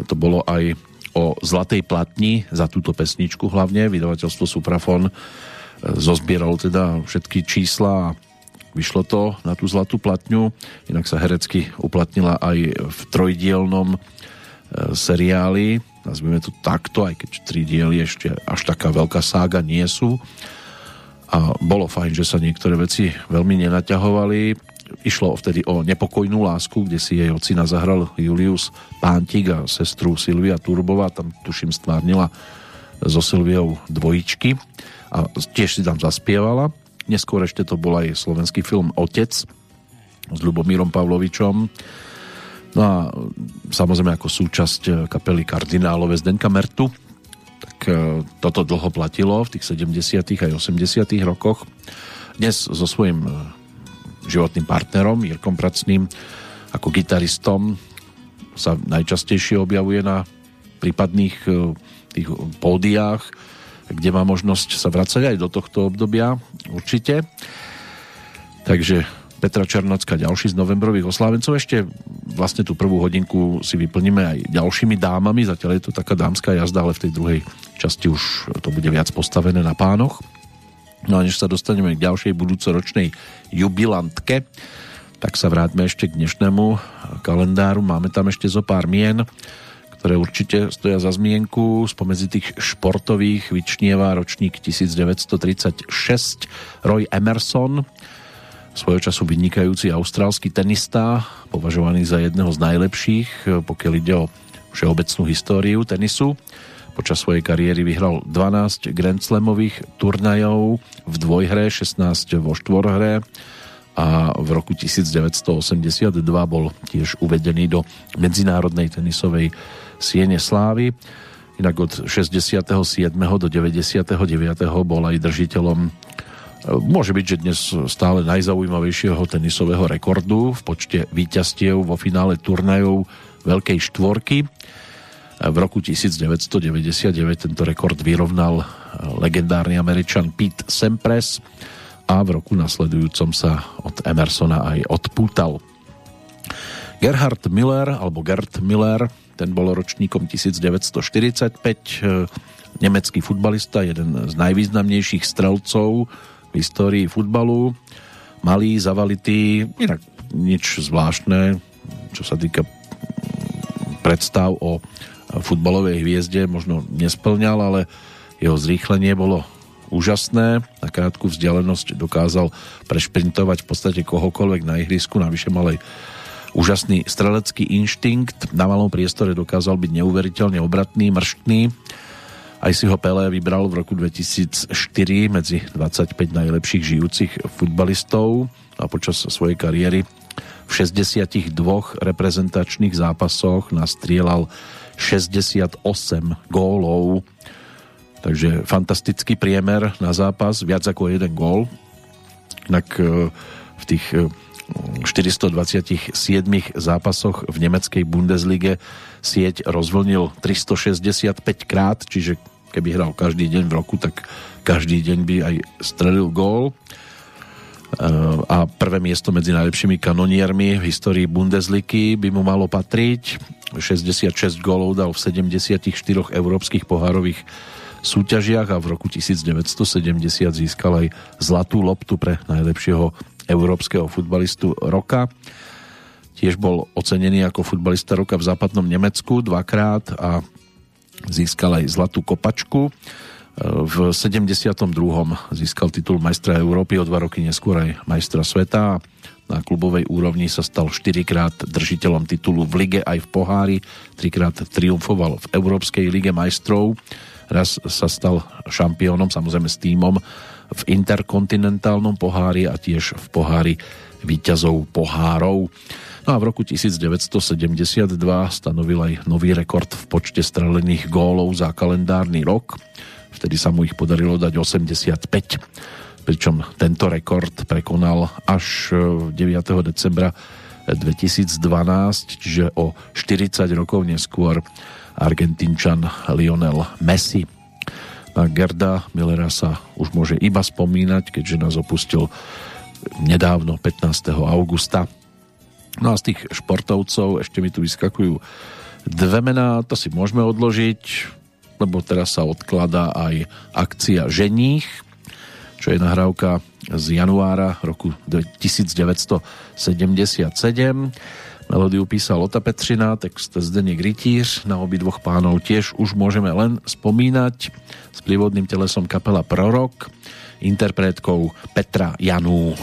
to bolo aj o Zlatej platni za túto pesničku hlavne, vydavateľstvo Suprafon zozbieral teda všetky čísla a vyšlo to na tú zlatú platňu. Inak sa herecky uplatnila aj v trojdielnom seriály, nazvime to takto, aj keď tri diely ešte až taká veľká sága nie sú. A bolo fajn, že sa niektoré veci veľmi nenaťahovali. Išlo vtedy o nepokojnú lásku, kde si jej ocina zahral Julius Pántik a sestru Silvia Turbová, tam tuším stvárnila so Silviou dvojičky a tiež si tam zaspievala. Neskôr ešte to bol aj slovenský film Otec s Ľubomírom Pavlovičom. No a samozrejme ako súčasť kapely kardinálové Zdenka Mertu, tak e, toto dlho platilo v tých 70. aj 80. rokoch. Dnes so svojím e, životným partnerom Jirkom Pracným ako gitaristom sa najčastejšie objavuje na prípadných tých pódiách kde má možnosť sa vracať aj do tohto obdobia určite. Takže Petra Černocka ďalší z novembrových oslávencov. Ešte vlastne tú prvú hodinku si vyplníme aj ďalšími dámami, zatiaľ je to taká dámska jazda, ale v tej druhej časti už to bude viac postavené na pánoch. No a než sa dostaneme k ďalšej budúcoročnej jubilantke, tak sa vráťme ešte k dnešnému kalendáru. Máme tam ešte zo pár mien ktoré určite stoja za zmienku. Spomedzi tých športových vyčnieva ročník 1936 Roy Emerson, svojho času vynikajúci austrálsky tenista, považovaný za jedného z najlepších, pokiaľ ide o všeobecnú históriu tenisu. Počas svojej kariéry vyhral 12 Grand Slamových turnajov v dvojhre, 16 vo štvorhre a v roku 1982 bol tiež uvedený do Medzinárodnej tenisovej Siene Slávy. Inak od 67. do 99. bol aj držiteľom e, môže byť, že dnes stále najzaujímavejšieho tenisového rekordu v počte víťastiev vo finále turnajov Veľkej štvorky. E, v roku 1999 tento rekord vyrovnal e, legendárny američan Pete Sampras a v roku nasledujúcom sa od Emersona aj odpútal. Gerhard Miller, alebo Gerd Miller, ten bol ročníkom 1945, e, nemecký futbalista, jeden z najvýznamnejších strelcov v histórii futbalu. Malý, zavalitý, inak nič zvláštne, čo sa týka predstav o futbalovej hviezde, možno nesplňal, ale jeho zrýchlenie bolo úžasné. Na krátku vzdialenosť dokázal prešprintovať v podstate kohokoľvek na ihrisku, navyše mal aj Úžasný strelecký inštinkt, na malom priestore dokázal byť neuveriteľne obratný, mrštný. Aj si ho Pelé vybral v roku 2004 medzi 25 najlepších žijúcich futbalistov a počas svojej kariéry v 62 reprezentačných zápasoch nastrielal 68 gólov. Takže fantastický priemer na zápas, viac ako jeden gól. Inak eh, v tých eh, 427 zápasoch v nemeckej Bundeslige sieť rozvlnil 365 krát, čiže keby hral každý deň v roku, tak každý deň by aj strelil gól. E, a prvé miesto medzi najlepšími kanoniermi v histórii Bundesligy by mu malo patriť. 66 gólov dal v 74 európskych pohárových súťažiach a v roku 1970 získal aj zlatú loptu pre najlepšieho európskeho futbalistu roka. Tiež bol ocenený ako futbalista roka v západnom Nemecku dvakrát a získal aj zlatú kopačku. V 72. získal titul majstra Európy, o dva roky neskôr aj majstra sveta. Na klubovej úrovni sa stal 4 krát držiteľom titulu v lige aj v pohári, trikrát triumfoval v Európskej lige majstrov, raz sa stal šampiónom, samozrejme s týmom v interkontinentálnom pohári a tiež v pohári výťazov pohárov. No a v roku 1972 stanovil aj nový rekord v počte strelených gólov za kalendárny rok. Vtedy sa mu ich podarilo dať 85 pričom tento rekord prekonal až 9. decembra 2012, čiže o 40 rokov neskôr Argentínčan Lionel Messi. Na Gerda Millera sa už môže iba spomínať, keďže nás opustil nedávno, 15. augusta. No a z tých športovcov ešte mi tu vyskakujú dve mená, to si môžeme odložiť, lebo teraz sa odkladá aj akcia Ženích, čo je nahrávka z januára roku 1977. No Melódiu písal Ota Petřina, text Zdeněk Rytíř, na dvoch pánov tiež už môžeme len spomínať s prívodným telesom kapela Prorok, interpretkou Petra Janú.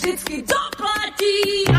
Sa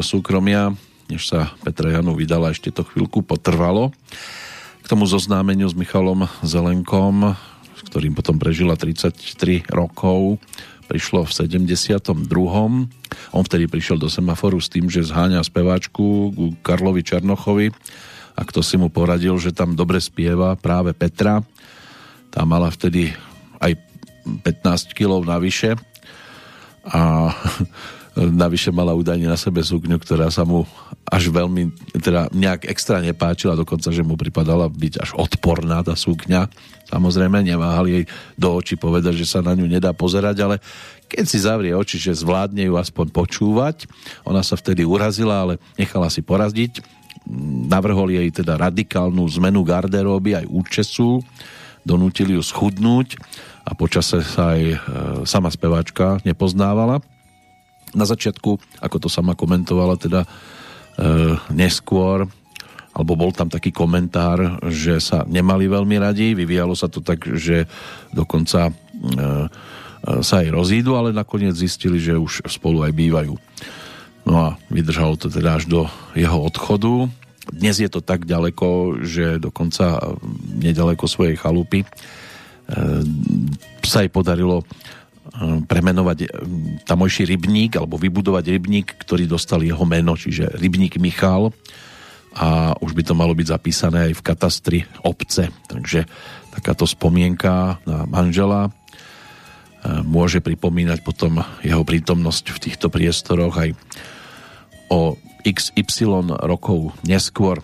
do súkromia, než sa Petra Janu vydala, ešte to chvíľku potrvalo. K tomu zoznámeniu s Michalom Zelenkom, s ktorým potom prežila 33 rokov, prišlo v 72. On vtedy prišiel do semaforu s tým, že zháňa speváčku ku Karlovi Černochovi a kto si mu poradil, že tam dobre spieva práve Petra. Tá mala vtedy aj 15 kg navyše a navyše mala údajne na sebe sukňu, ktorá sa mu až veľmi, teda nejak extra nepáčila, dokonca, že mu pripadala byť až odporná tá sukňa. Samozrejme, neváhali jej do očí povedať, že sa na ňu nedá pozerať, ale keď si zavrie oči, že zvládne ju aspoň počúvať. Ona sa vtedy urazila, ale nechala si porazdiť. Navrhol jej teda radikálnu zmenu garderóby aj účesu, donútili ju schudnúť a počase sa aj e, sama speváčka nepoznávala. Na začiatku, ako to sama komentovala teda e, neskôr, alebo bol tam taký komentár, že sa nemali veľmi radi, vyvíjalo sa to tak, že dokonca e, sa aj rozídu, ale nakoniec zistili, že už spolu aj bývajú. No a vydržalo to teda až do jeho odchodu. Dnes je to tak ďaleko, že dokonca nedaleko svojej chalupy sa jej podarilo premenovať tamojší rybník alebo vybudovať rybník, ktorý dostal jeho meno, čiže rybník Michal a už by to malo byť zapísané aj v katastri obce. Takže takáto spomienka na manžela môže pripomínať potom jeho prítomnosť v týchto priestoroch aj o XY rokov neskôr.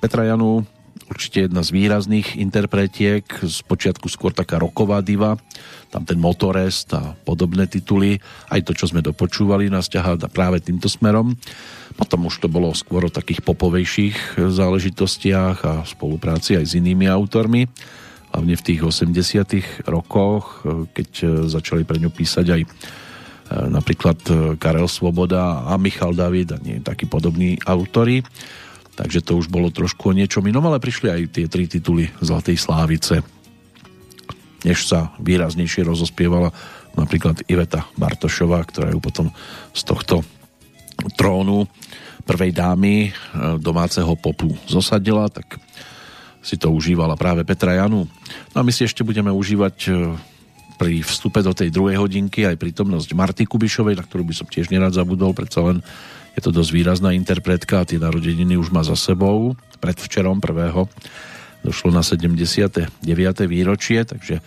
Petra Janu určite jedna z výrazných interpretiek, z počiatku skôr taká roková diva, tam ten Motorest a podobné tituly, aj to, čo sme dopočúvali, nás ťahá práve týmto smerom. Potom už to bolo skôr o takých popovejších záležitostiach a spolupráci aj s inými autormi, hlavne v tých 80 rokoch, keď začali pre ňu písať aj e, napríklad Karel Svoboda a Michal David a nie takí podobní autory takže to už bolo trošku o niečom inom, ale prišli aj tie tri tituly Zlatej Slávice, než sa výraznejšie rozospievala napríklad Iveta Bartošová, ktorá ju potom z tohto trónu prvej dámy e, domáceho popu zosadila, tak si to užívala práve Petra Janu. No a my si ešte budeme užívať e, pri vstupe do tej druhej hodinky aj prítomnosť Marty Kubišovej, na ktorú by som tiež nerad zabudol, predsa len je to dosť výrazná interpretka a tie narodeniny už má za sebou. Predvčerom prvého došlo na 79. výročie, takže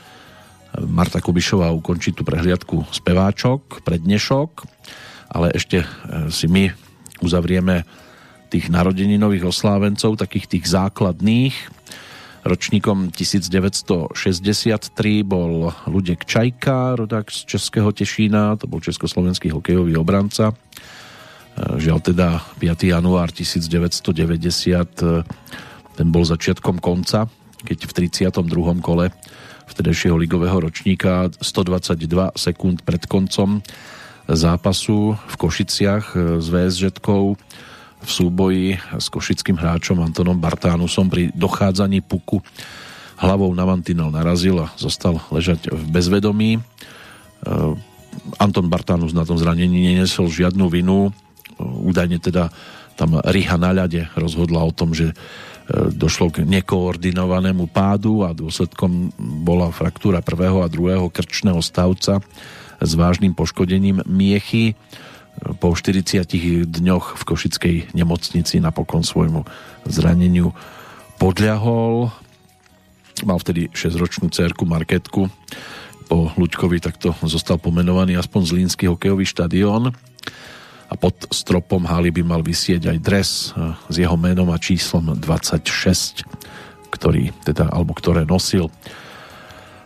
Marta Kubišová ukončí tú prehliadku speváčok pre ale ešte e, si my uzavrieme tých narodeninových oslávencov, takých tých základných. Ročníkom 1963 bol Ludek Čajka, rodák z Českého Tešína, to bol československý hokejový obranca. Žiaľ teda 5. január 1990 ten bol začiatkom konca, keď v 32. kole vtedejšieho ligového ročníka 122 sekúnd pred koncom zápasu v Košiciach s VSŽ v súboji s košickým hráčom Antonom Bartánusom pri dochádzaní puku hlavou na mantinel narazil a zostal ležať v bezvedomí. Anton Bartánus na tom zranení nenesol žiadnu vinu, údajne teda tam Riha na ľade rozhodla o tom, že e, došlo k nekoordinovanému pádu a dôsledkom bola fraktúra prvého a druhého krčného stavca s vážnym poškodením miechy. Po 40 dňoch v Košickej nemocnici napokon svojmu zraneniu podľahol. Mal vtedy 6-ročnú cerku Marketku. Po Luďkovi takto zostal pomenovaný aspoň Zlínsky hokejový štadión a pod stropom haly by mal vysieť aj dres s jeho menom a číslom 26, ktorý teda, alebo ktoré nosil.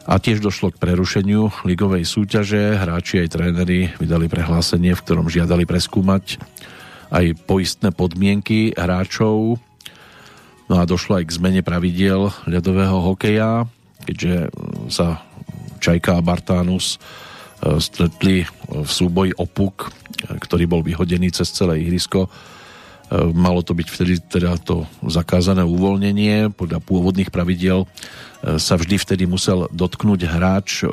A tiež došlo k prerušeniu ligovej súťaže. Hráči aj tréneri vydali prehlásenie, v ktorom žiadali preskúmať aj poistné podmienky hráčov. No a došlo aj k zmene pravidiel ľadového hokeja, keďže sa Čajka a Bartánus e, stretli v súboji o puk ktorý bol vyhodený cez celé ihrisko. E, malo to byť vtedy teda to zakázané uvoľnenie. Podľa pôvodných pravidiel e, sa vždy vtedy musel dotknúť hráč e,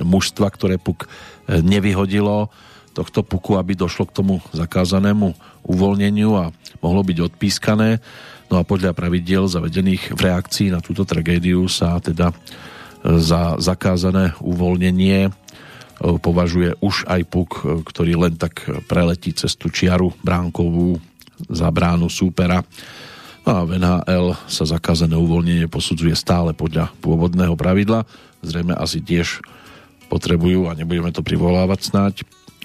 mužstva, ktoré puk nevyhodilo tohto puku, aby došlo k tomu zakázanému uvoľneniu a mohlo byť odpískané. No a podľa pravidiel zavedených v reakcii na túto tragédiu sa teda za zakázané uvoľnenie považuje už aj puk, e, ktorý len tak preletí cez tú čiaru bránkovú za bránu súpera. No a v NHL sa zakázané uvoľnenie posudzuje stále podľa pôvodného pravidla. Zrejme asi tiež potrebujú, a nebudeme to privolávať snáď,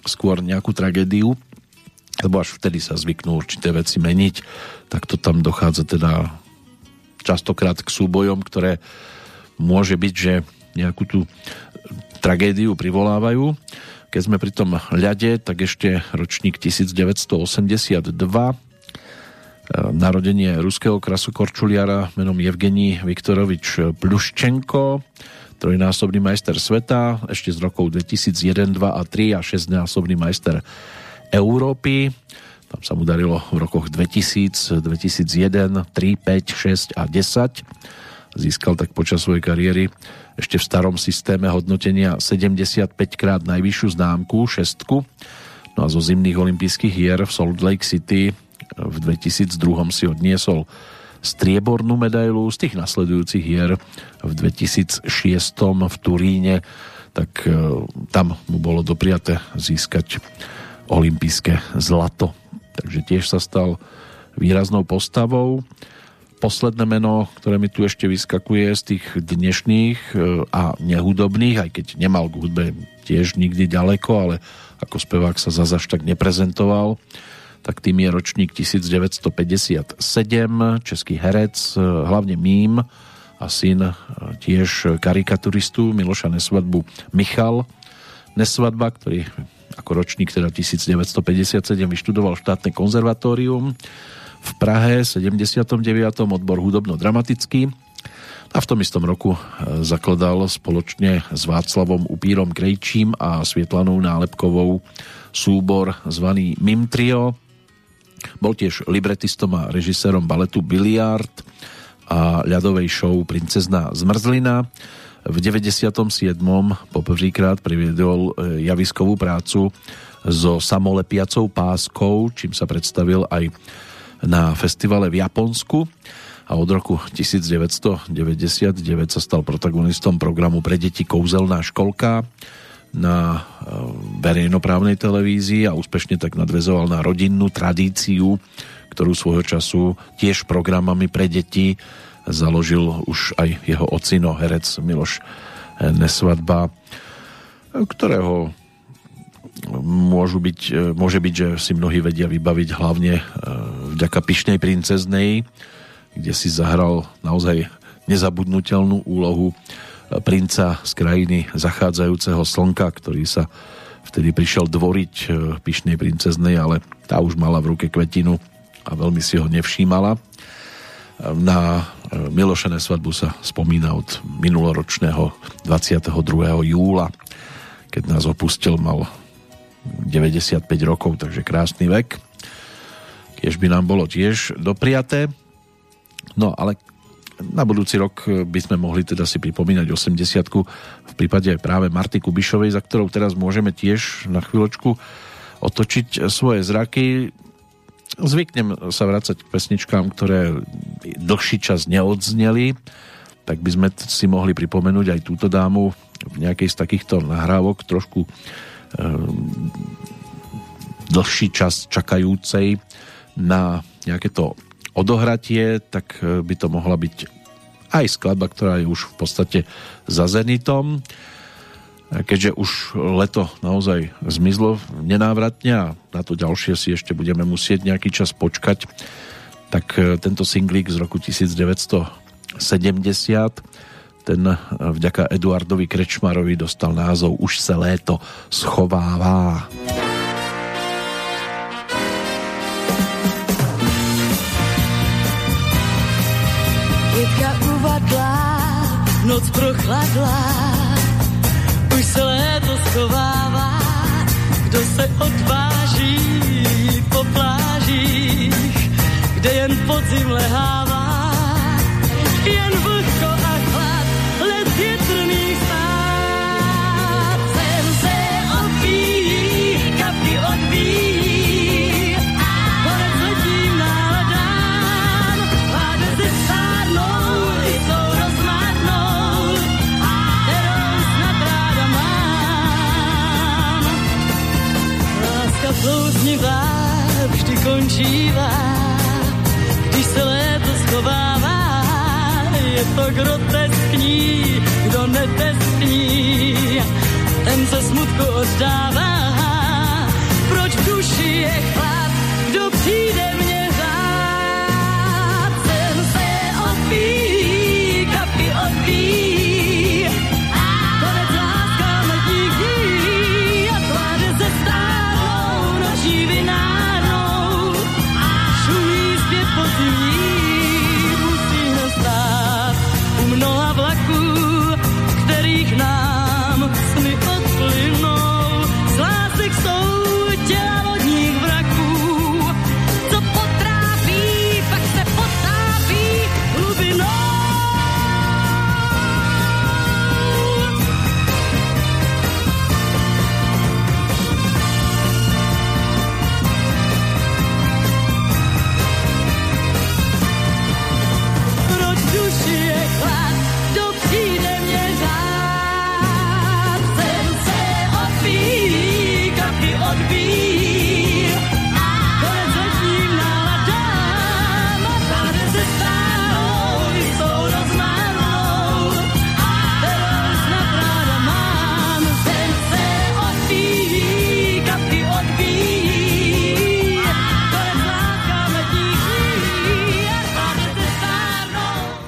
skôr nejakú tragédiu, lebo až vtedy sa zvyknú určité veci meniť, tak to tam dochádza teda častokrát k súbojom, ktoré môže byť, že nejakú tú tragédiu privolávajú. Keď sme pri tom ľade, tak ešte ročník 1982, e, narodenie ruského krasokorčuliara menom Evgení Viktorovič Pluščenko. trojnásobný majster sveta, ešte z rokov 2001, 2 a 3 a 6-násobný majster Európy. Tam sa mu darilo v rokoch 2000, 2001, 3, 5, 6 a 10. Získal tak počas svojej kariéry ešte v starom systéme hodnotenia 75 krát najvyššiu známku, šestku. No a zo zimných olympijských hier v Salt Lake City v 2002 si odniesol striebornú medailu z tých nasledujúcich hier v 2006 v Turíne, tak e, tam mu bolo dopriate získať olympijské zlato. Takže tiež sa stal výraznou postavou. Posledné meno, ktoré mi tu ešte vyskakuje z tých dnešných e, a nehudobných, aj keď nemal k hudbe tiež nikdy ďaleko, ale ako spevák sa zazaž tak neprezentoval, tak tým je ročník 1957, český herec, hlavne mím a syn e, tiež karikaturistu Miloša Nesvadbu Michal Nesvadba, ktorý ako ročník teda 1957 vyštudoval štátne konzervatórium v Prahe 79. odbor hudobno-dramatický a v tom istom roku e, zakladal spoločne s Václavom Upírom Krejčím a Svietlanou Nálepkovou súbor zvaný Mim Trio, bol tiež libretistom a režisérom baletu Billiard a ľadovej show Princezna zmrzlina. V 97. poprvýkrát priviedol e, javiskovú prácu so samolepiacou páskou, čím sa predstavil aj na festivale v Japonsku a od roku 1999 sa stal protagonistom programu pre deti Kouzelná školka na eh, verejnoprávnej televízii a úspešne tak nadvezoval na rodinnú tradíciu, ktorú svojho času tiež programami pre deti založil už aj jeho ocino, herec Miloš eh, Nesvadba, ktorého môžu byť, eh, môže byť, že si mnohí vedia vybaviť hlavne vďaka Pišnej princeznej, kde si zahral naozaj nezabudnutelnú úlohu princa z krajiny zachádzajúceho slnka, ktorý sa vtedy prišiel dvoriť e, pyšnej princeznej, ale tá už mala v ruke kvetinu a veľmi si ho nevšímala. E, na e, Milošené svadbu sa spomína od minuloročného 22. júla, keď nás opustil, mal 95 rokov, takže krásny vek. Kiež by nám bolo tiež dopriaté. No ale na budúci rok by sme mohli teda si pripomínať 80 v prípade práve Marty Kubišovej, za ktorou teraz môžeme tiež na chvíľočku otočiť svoje zraky. Zvyknem sa vrácať k pesničkám, ktoré dlhší čas neodzneli, tak by sme si mohli pripomenúť aj túto dámu v nejakej z takýchto nahrávok trošku dlhší čas čakajúcej na nejaké to odohratie, tak e, by to mohla byť aj skladba, ktorá je už v podstate za Zenitom. Keďže už leto naozaj zmizlo nenávratne a na to ďalšie si ešte budeme musieť nejaký čas počkať, tak e, tento singlík z roku 1970 ten vďaka Eduardovi Krečmarovi dostal názov Už se léto schovává. noc prochladlá, už se léto schovává, kdo se odváží po plážích, kde jen podzim lehává, jen vlhko to groteskní, kdo netestní, ten se smutku oddává.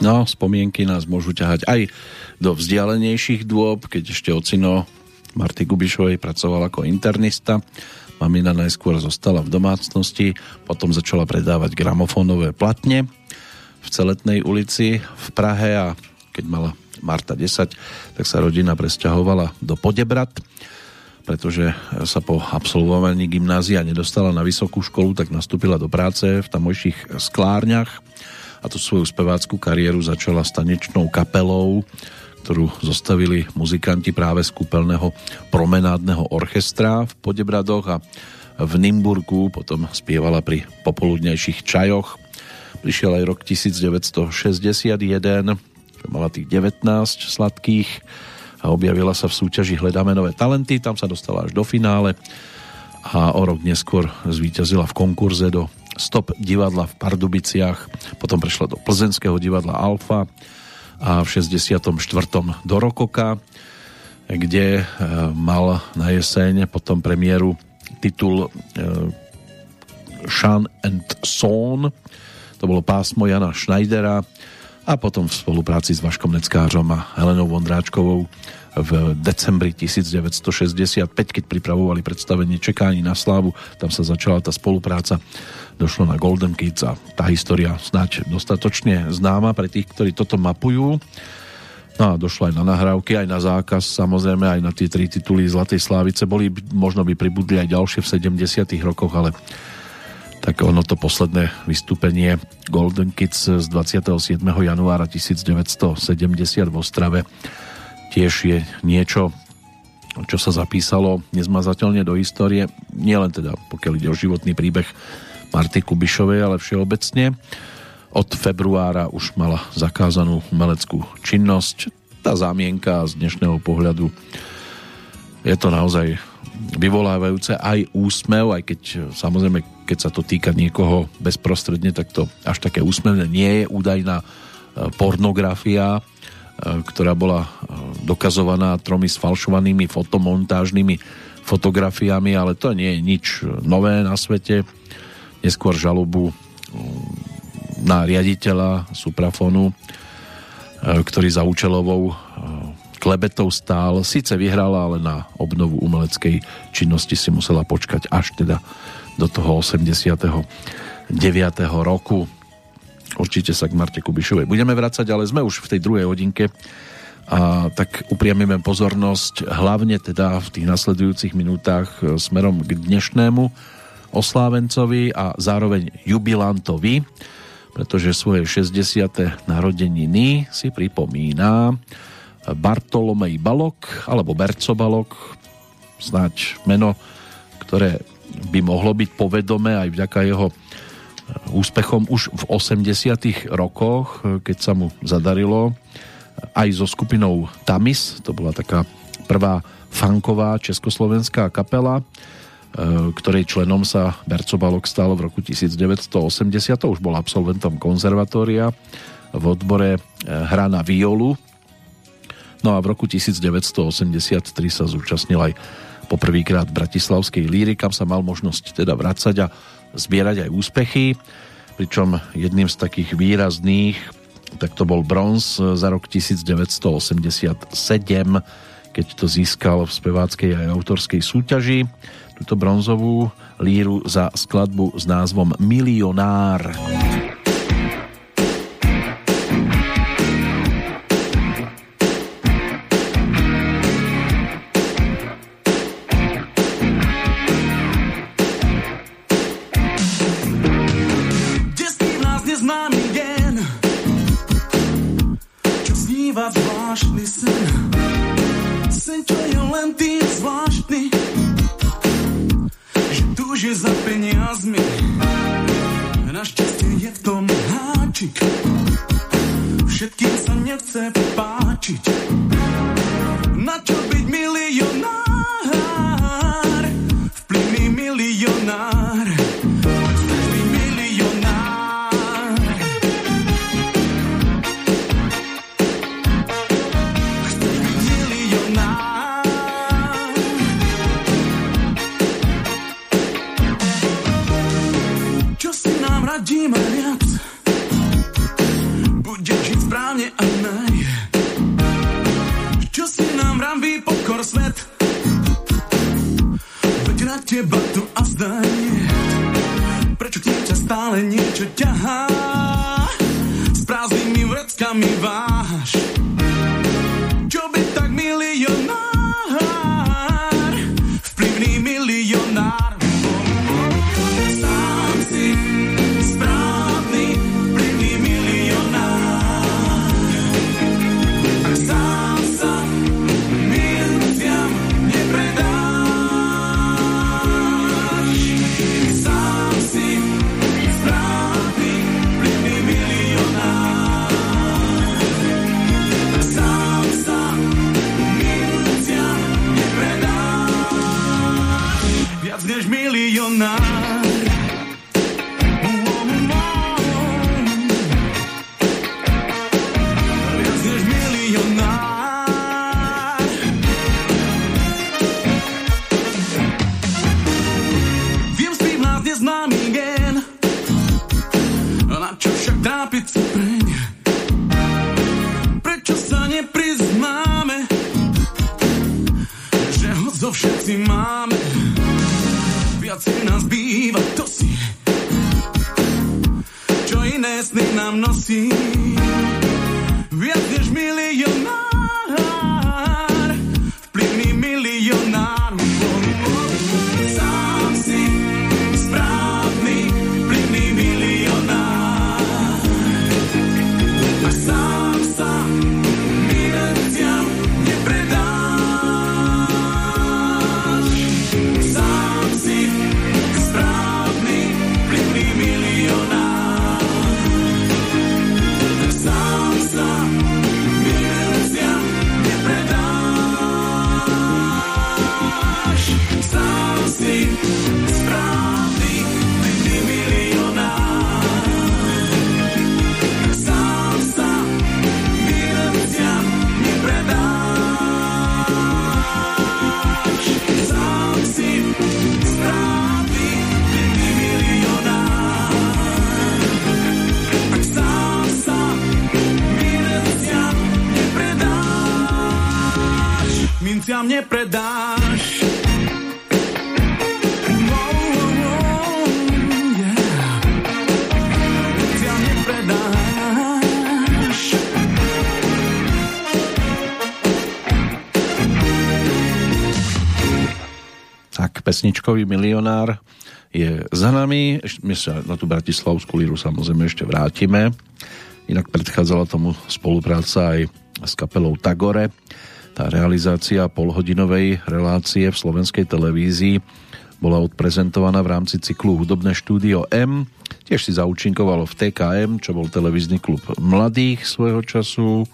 No, spomienky nás môžu ťahať aj do vzdialenejších dôb, keď ešte ocino Marty Gubišovej pracoval ako internista. Mamina najskôr zostala v domácnosti, potom začala predávať gramofónové platne v Celetnej ulici v Prahe a keď mala Marta 10, tak sa rodina presťahovala do Podebrat pretože sa po absolvovaní gymnázia nedostala na vysokú školu, tak nastúpila do práce v tamojších sklárniach a tu svoju speváckú kariéru začala stanečnou kapelou, ktorú zostavili muzikanti práve z kúpeľného promenádneho orchestra v Podebradoch a v Nimburgu potom spievala pri popoludnejších čajoch. Prišiel aj rok 1961, mala tých 19 sladkých a objavila sa v súťaži Hledáme nové talenty, tam sa dostala až do finále a o rok neskôr zvíťazila v konkurze do Stop divadla v Pardubiciach, potom prešla do Plzenského divadla Alfa a v 64. do Rokoka, kde e, mal na jeseň potom premiéru titul e, Sean and Son, to bolo pásmo Jana Schneidera, a potom v spolupráci s Vaškom Neckářom a Helenou Vondráčkovou v decembri 1965, keď pripravovali predstavenie Čekání na slávu, tam sa začala tá spolupráca, došlo na Golden Kids a tá história snáď dostatočne známa pre tých, ktorí toto mapujú. No a došlo aj na nahrávky, aj na zákaz, samozrejme aj na tie tri tituly Zlatej Slávice. Boli, možno by pribudli aj ďalšie v 70 rokoch, ale tak ono to posledné vystúpenie Golden Kids z 27. januára 1970 v Ostrave tiež je niečo, čo sa zapísalo nezmazateľne do histórie, nielen teda pokiaľ ide o životný príbeh Marty Kubišovej, ale všeobecne. Od februára už mala zakázanú umeleckú činnosť. Tá zámienka z dnešného pohľadu je to naozaj vyvolávajúce aj úsmev, aj keď samozrejme, keď sa to týka niekoho bezprostredne, tak to až také úsmevné nie je údajná e, pornografia, e, ktorá bola e, dokazovaná tromi sfalšovanými fotomontážnymi fotografiami, ale to nie je nič nové na svete. Neskôr žalobu na riaditeľa Suprafonu, ktorý za účelovou klebetou stál. Sice vyhrala, ale na obnovu umeleckej činnosti si musela počkať až teda do toho 89. roku. Určite sa k Marte Kubišovej budeme vrácať, ale sme už v tej druhej hodinke a tak upriamime pozornosť hlavne teda v tých nasledujúcich minútach e, smerom k dnešnému oslávencovi a zároveň jubilantovi, pretože svoje 60. narodeniny si pripomína Bartolomej Balok alebo Berco Balok, snáď meno, ktoré by mohlo byť povedomé aj vďaka jeho eh, úspechom už v 80 rokoch, eh, keď sa mu zadarilo eh, aj so skupinou Tamis, to bola taká prvá funková československá kapela, ktorej členom sa Berco Balok stal v roku 1980, to už bol absolventom konzervatória v odbore hra na violu No a v roku 1983 sa zúčastnil aj poprvýkrát Bratislavskej líry, kam sa mal možnosť teda vracať a zbierať aj úspechy, pričom jedným z takých výrazných tak to bol bronz za rok 1987, keď to získal v speváckej aj autorskej súťaži. Túto bronzovú líru za skladbu s názvom Milionár. Milionár. Túži za peniazmi. Našťastie je v tom háčik. Všetkým sa nechce páčiť. Stále niečo ťahá? S prázdnymi vreckami váhaš. Pesničkový milionár je za nami. My sa na tú bratislavskú líru samozrejme ešte vrátime. Inak predchádzala tomu spolupráca aj s kapelou Tagore. Tá realizácia polhodinovej relácie v slovenskej televízii bola odprezentovaná v rámci cyklu Hudobné štúdio M. Tiež si zaučinkovalo v TKM, čo bol televízny klub mladých svojho času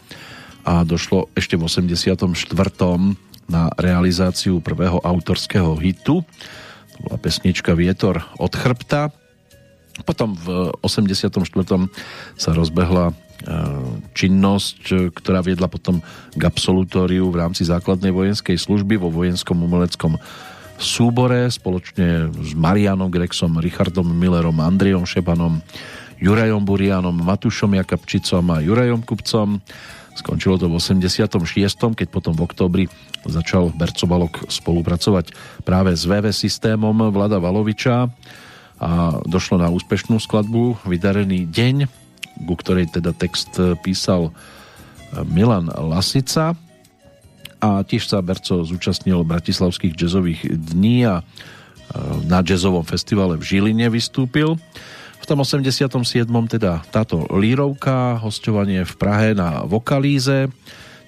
a došlo ešte v 84. na realizáciu prvého autorského hitu. To bola pesnička Vietor od chrbta. Potom v 84. sa rozbehla e, činnosť, ktorá viedla potom k absolutóriu v rámci základnej vojenskej služby vo vojenskom umeleckom súbore spoločne s Marianom Grexom, Richardom Millerom, Andriom Šebanom, Jurajom Burianom, Matušom Jakabčicom a Jurajom Kupcom. Skončilo to v 86., keď potom v oktobri začal Berco Balok spolupracovať práve s VV systémom Vlada Valoviča a došlo na úspešnú skladbu Vydarený deň, ku ktorej teda text písal Milan Lasica a tiež sa Berco zúčastnil bratislavských jazzových dní a na jazzovom festivale v Žiline vystúpil. V tom 87. teda táto lírovka, hostovanie v Prahe na Vokalíze,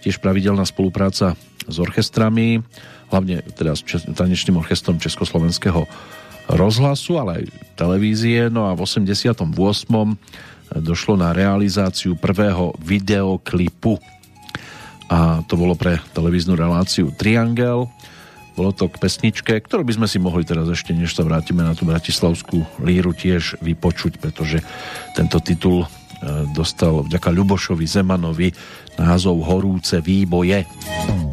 tiež pravidelná spolupráca s orchestrami, hlavne teda s tanečným orchestrom Československého rozhlasu, ale aj televízie. No a v 88. došlo na realizáciu prvého videoklipu a to bolo pre televíznu reláciu Triangel. Bolo to k pesničke, ktorú by sme si mohli teraz ešte, než sa vrátime na tú bratislavskú líru, tiež vypočuť, pretože tento titul e, dostal vďaka Ľubošovi Zemanovi názov Horúce výboje. ste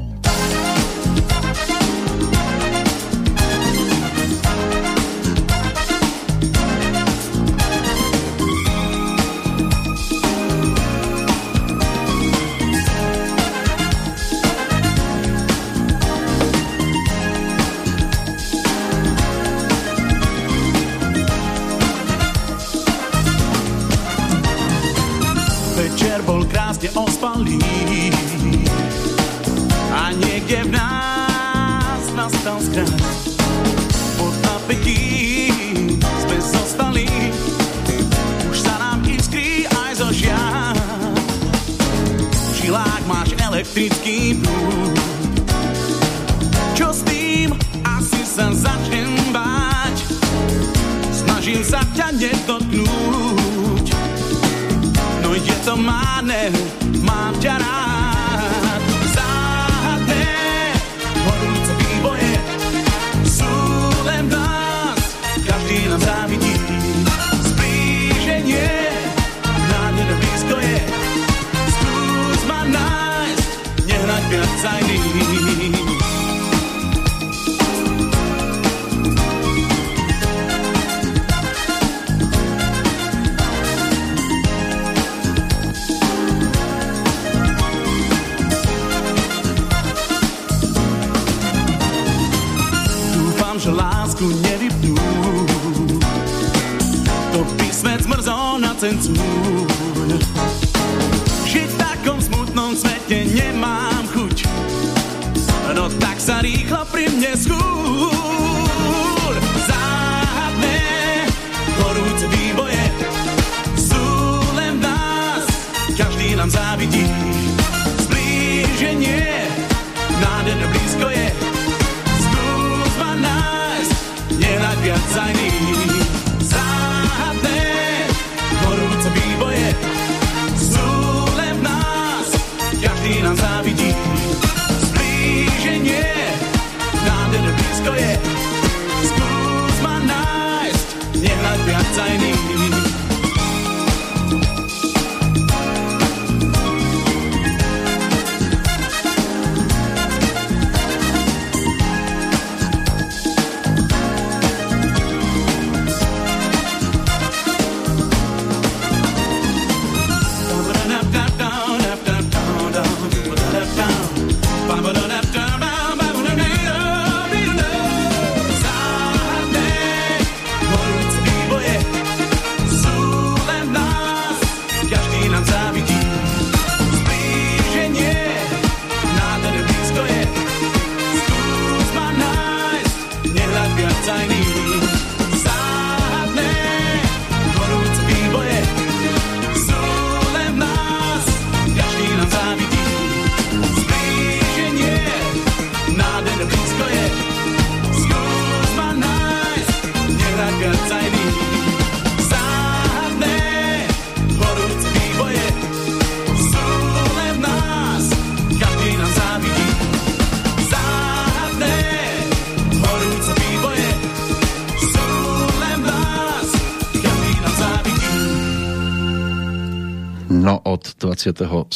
No od 27.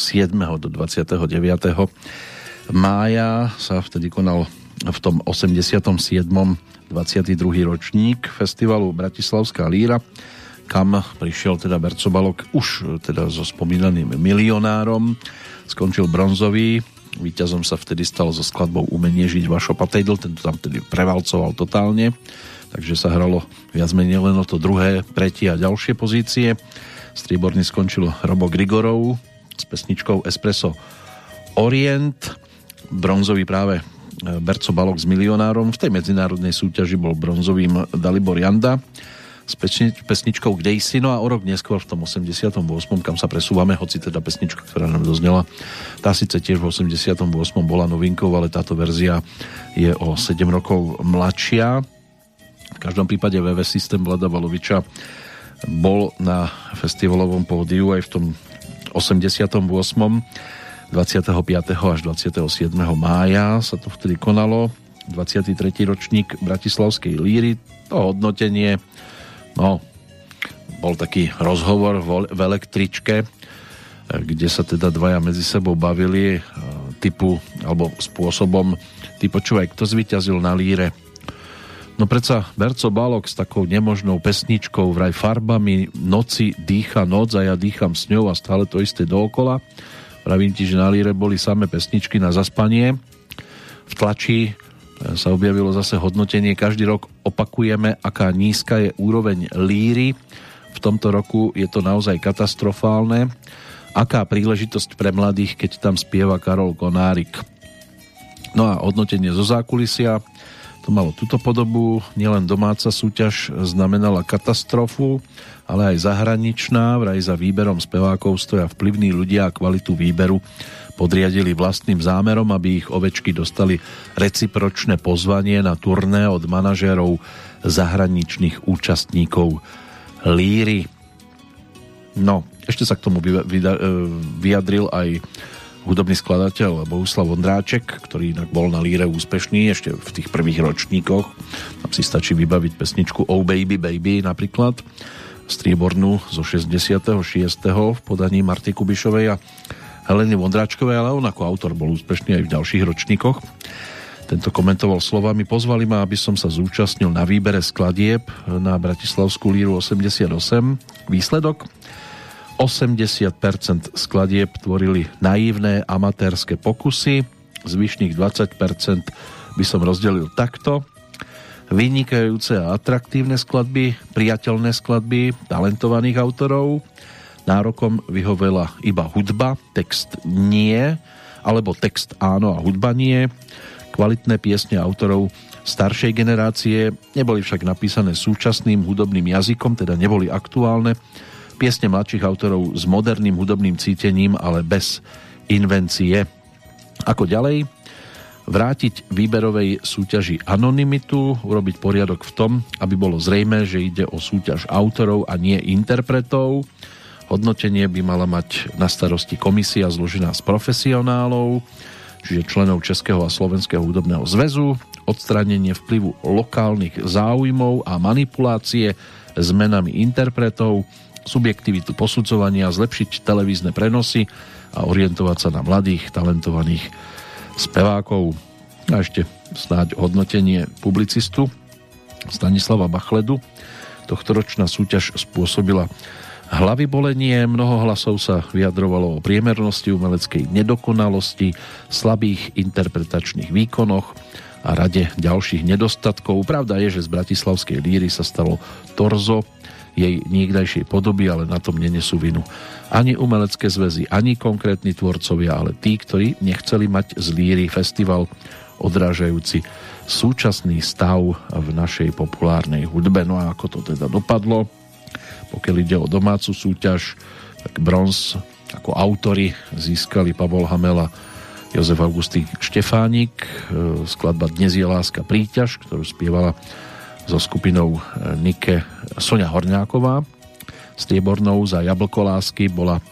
do 29. mája sa vtedy konal v tom 87. 22. ročník festivalu Bratislavská líra, kam prišiel teda Berco Balok už teda so spomínaným milionárom. Skončil bronzový, víťazom sa vtedy stal so skladbou Umenie žiť Vašo Patejdl, ten to tam vtedy prevalcoval totálne, takže sa hralo viac menej len o to druhé, tretie a ďalšie pozície. Strieborný skončil Robo Grigorov s pesničkou Espresso Orient. Bronzový práve e, Berco Balok s milionárom. V tej medzinárodnej súťaži bol bronzovým Dalibor Janda s pesni- pesničkou Kde si? No a o rok neskôr v tom 88. kam sa presúvame, hoci teda pesnička, ktorá nám doznela, tá síce tiež v 88. bola novinkou, ale táto verzia je o 7 rokov mladšia. V každom prípade VV systém Vlada Valoviča bol na festivalovom pódiu aj v tom 88. 25. až 27. mája sa to vtedy konalo 23. ročník Bratislavskej líry to hodnotenie no bol taký rozhovor v električke kde sa teda dvaja medzi sebou bavili e, typu alebo spôsobom ty počúvaj, kto zvyťazil na líre No predsa Berco Balok s takou nemožnou pesničkou vraj farbami noci dýcha noc a ja dýcham s ňou a stále to isté dookola. Pravím ti, že na líre boli samé pesničky na zaspanie. V tlači e, sa objavilo zase hodnotenie. Každý rok opakujeme, aká nízka je úroveň líry. V tomto roku je to naozaj katastrofálne. Aká príležitosť pre mladých, keď tam spieva Karol Konárik. No a hodnotenie zo zákulisia to malo túto podobu. Nielen domáca súťaž znamenala katastrofu, ale aj zahraničná. Vraj za výberom spevákov stoja vplyvní ľudia a kvalitu výberu podriadili vlastným zámerom, aby ich ovečky dostali recipročné pozvanie na turné od manažérov zahraničných účastníkov Líry. No, ešte sa k tomu e, vyjadril aj hudobný skladateľ Bohuslav Vondráček, ktorý inak bol na líre úspešný ešte v tých prvých ročníkoch. Tam si stačí vybaviť pesničku Oh Baby Baby napríklad, striebornú zo 66. v podaní Marty Kubišovej a Heleny Vondráčkovej, ale on ako autor bol úspešný aj v ďalších ročníkoch. Tento komentoval slovami, pozvali ma, aby som sa zúčastnil na výbere skladieb na Bratislavskú líru 88. Výsledok? 80% skladieb tvorili naivné amatérske pokusy, zvyšných 20% by som rozdelil takto. Vynikajúce a atraktívne skladby, priateľné skladby talentovaných autorov, nárokom vyhovela iba hudba, text nie, alebo text áno a hudba nie. Kvalitné piesne autorov staršej generácie neboli však napísané súčasným hudobným jazykom, teda neboli aktuálne, Piesne mladších autorov s moderným hudobným cítením, ale bez invencie. Ako ďalej? Vrátiť výberovej súťaži anonymitu, urobiť poriadok v tom, aby bolo zrejme, že ide o súťaž autorov a nie interpretov. Hodnotenie by mala mať na starosti komisia zložená z profesionálov, čiže členov Českého a Slovenského hudobného zväzu, odstránenie vplyvu lokálnych záujmov a manipulácie zmenami interpretov, subjektivitu posudzovania, zlepšiť televízne prenosy a orientovať sa na mladých, talentovaných spevákov. A ešte snáď hodnotenie publicistu Stanislava Bachledu. Tohtoročná súťaž spôsobila hlavy bolenie, mnoho hlasov sa vyjadrovalo o priemernosti umeleckej nedokonalosti, slabých interpretačných výkonoch a rade ďalších nedostatkov. Pravda je, že z bratislavskej líry sa stalo torzo jej niekdajšej podoby, ale na tom nenesú vinu ani umelecké zväzy, ani konkrétni tvorcovia, ale tí, ktorí nechceli mať z líry festival odrážajúci súčasný stav v našej populárnej hudbe. No a ako to teda dopadlo? Pokiaľ ide o domácu súťaž, tak bronz ako autory získali Pavol Hamela Jozef Augustín Štefánik, e, skladba Dnes je láska príťaž, ktorú spievala so skupinou e, Nike Sonia Horňáková. Striebornou za Jablkolásky bola e,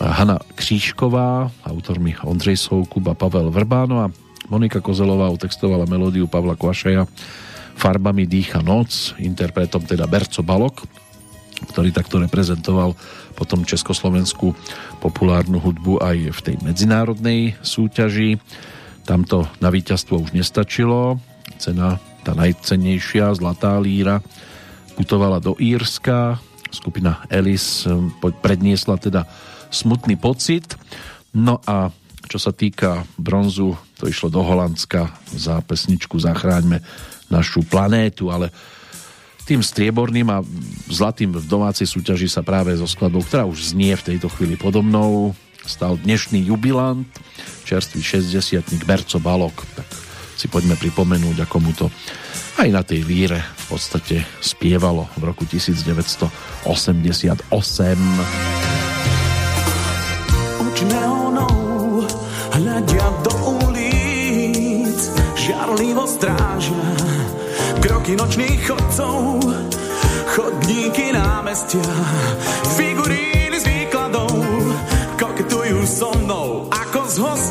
Hanna Křížková, autormi Ondřej Soukup a Pavel Vrbáno a Monika Kozelová utextovala melódiu Pavla Kvašaja Farbami dýcha noc, interpretom teda Berco Balok, ktorý takto reprezentoval potom Československú populárnu hudbu aj v tej medzinárodnej súťaži. Tamto na víťazstvo už nestačilo. Cena tá najcennejšia, Zlatá líra, putovala do Írska. Skupina Ellis hm, predniesla teda smutný pocit. No a čo sa týka bronzu, to išlo do Holandska za pesničku Zachráňme našu planétu, ale tým strieborným a zlatým v domácej súťaži sa práve so skladbou, ktorá už znie v tejto chvíli podobnou, stal dnešný jubilant, čerstvý 60 Berco Balok. Tak si poďme pripomenúť, ako mu to aj na tej víre v podstate spievalo v roku 1988. Oči neonou hľadia do ulic, žiarlivo strážia kroky nočných chodcov, chodníky námestia, figuríny z výkladov, koketujú so mnou ako s.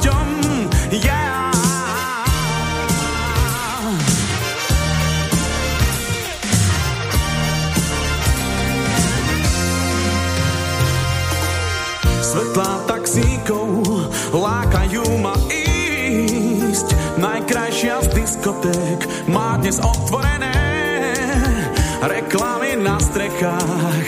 diskoték má dnes otvorené reklamy na strechách.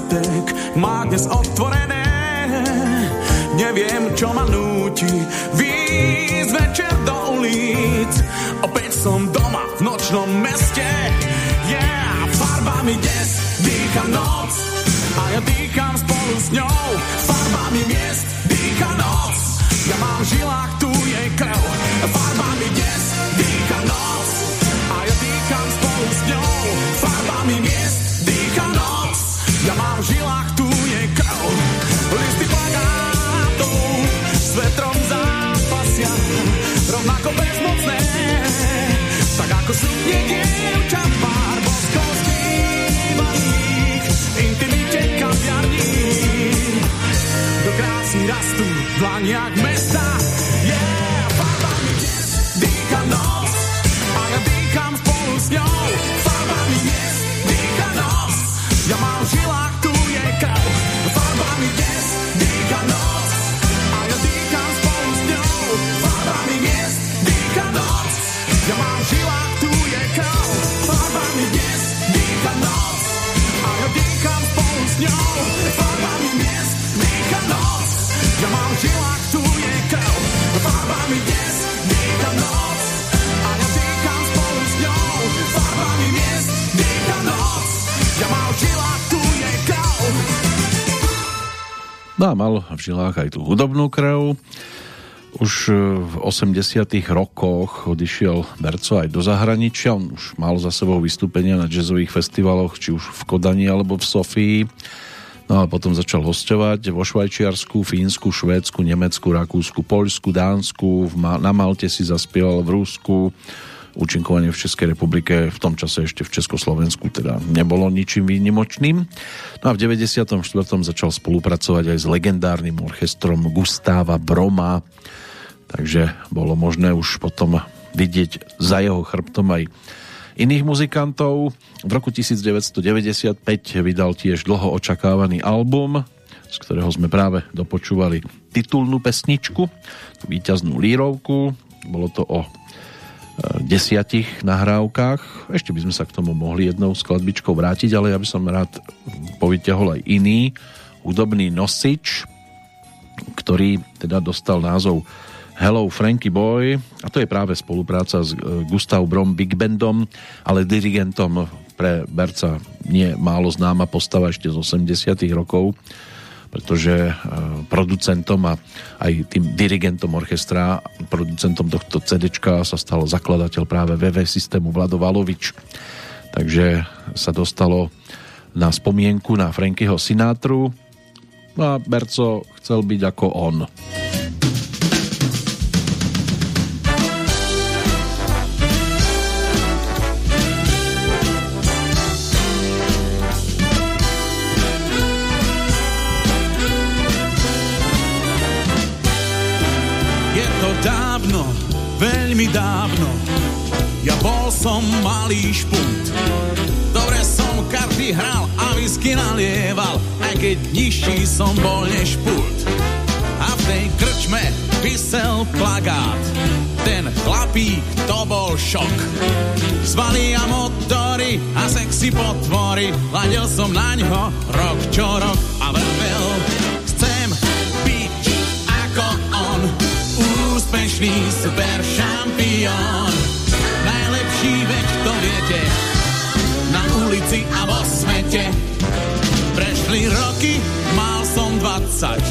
Diskoték má dnes otvorené. Neviem, čo ma núti výjsť večer do ulic. Opäť som doma v nočnom meste. Yeah, farbami dnes dýcha noc a ja dýcham spolu s ňou. Farbami miest dýcha noc. Ja mám v žilách v dlaniach No a mal v žilách aj tú hudobnú krv. Už e, v 80 rokoch odišiel Berco aj do zahraničia. On už mal za sebou vystúpenia na jazzových festivaloch, či už v Kodani alebo v Sofii. No a potom začal hostovať vo Švajčiarsku, Fínsku, Švédsku, Nemecku, Rakúsku, Poľsku, Dánsku, na Malte si zaspieval v Rusku, účinkovanie v Českej republike v tom čase ešte v Československu teda nebolo ničím výnimočným. No a v 94. začal spolupracovať aj s legendárnym orchestrom Gustáva Broma, takže bolo možné už potom vidieť za jeho chrbtom aj iných muzikantov. V roku 1995 vydal tiež dlho očakávaný album, z ktorého sme práve dopočúvali titulnú pesničku, víťaznú lírovku. Bolo to o desiatich nahrávkach. Ešte by sme sa k tomu mohli jednou skladbičkou vrátiť, ale ja by som rád povyťahol aj iný hudobný nosič, ktorý teda dostal názov Hello Frankie Boy a to je práve spolupráca s Gustav Brom Big Bandom, ale dirigentom pre Berca nie málo známa postava ešte z 80 rokov pretože producentom a aj tým dirigentom orchestra, producentom tohto CD sa stal zakladateľ práve VV systému Vlado Valovič. Takže sa dostalo na spomienku na Frankyho Sinátru no a Berco chcel byť ako on. Veľmi dávno, ja bol som malý špunt. Dobre som karty hral a whisky nalieval, aj keď nižší som bol než pult. A v tej krčme vysel plagát, ten chlapík to bol šok. Svaly a motory a sexy potvory, ladil som na ňo rok čo rok a vravel, úspešný super šampión. Najlepší veď to viete, na ulici a vo svete. Prešli roky, mal som 20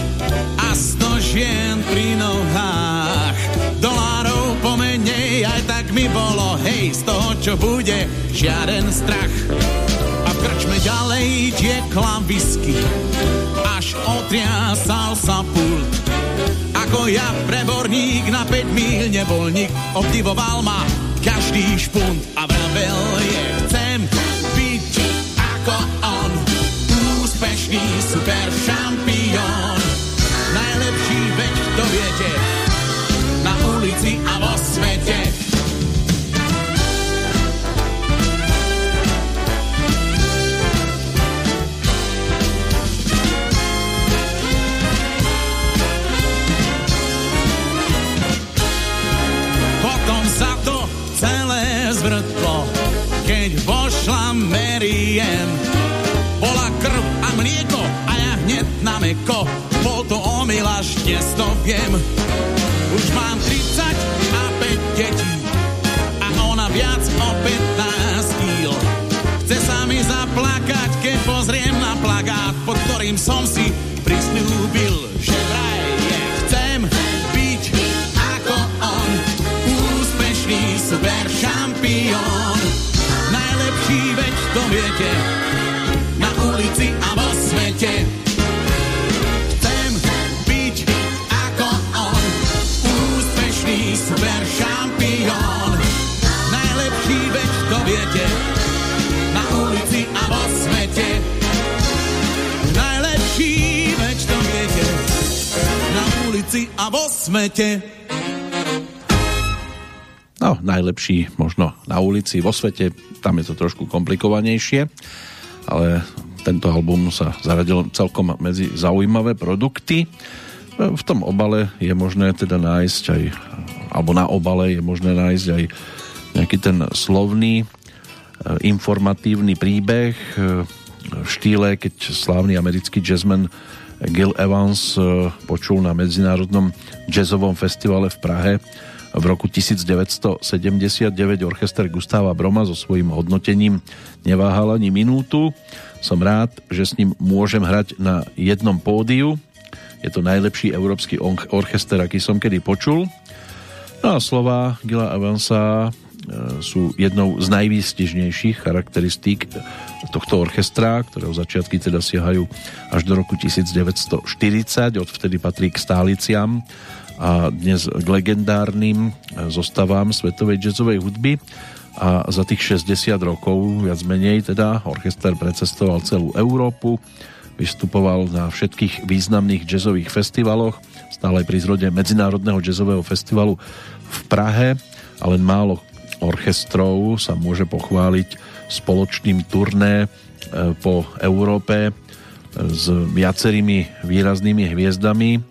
a 100 žien pri nohách. Dolárov pomenej, aj tak mi bolo, hej, z toho, čo bude, žiaden strach. A krčme ďalej tiekla whisky, až otriasal sa pult. Ako ja preborník na 5 míľ nebol nik, obdivoval ma každý špunt a vravel ulici, vo svete, tam je to trošku komplikovanejšie, ale tento album sa zaradil celkom medzi zaujímavé produkty. V tom obale je možné teda nájsť aj, alebo na obale je možné nájsť aj nejaký ten slovný, e, informatívny príbeh e, v štýle, keď slávny americký jazzman Gil Evans e, počul na Medzinárodnom jazzovom festivale v Prahe v roku 1979 orchester Gustáva Broma so svojím hodnotením neváhal ani minútu. Som rád, že s ním môžem hrať na jednom pódiu. Je to najlepší európsky orchester, aký som kedy počul. No a slova Gila Evansa e, sú jednou z najvýstižnejších charakteristík tohto orchestra, ktorého začiatky teda siahajú až do roku 1940, odvtedy patrí k stáliciam a dnes k legendárnym zostavám svetovej jazzovej hudby. A za tých 60 rokov viac menej teda orchester precestoval celú Európu, vystupoval na všetkých významných jazzových festivaloch, stále pri zrode Medzinárodného jazzového festivalu v Prahe a len málo orchestrov sa môže pochváliť spoločným turné e, po Európe e, s viacerými výraznými hviezdami. E,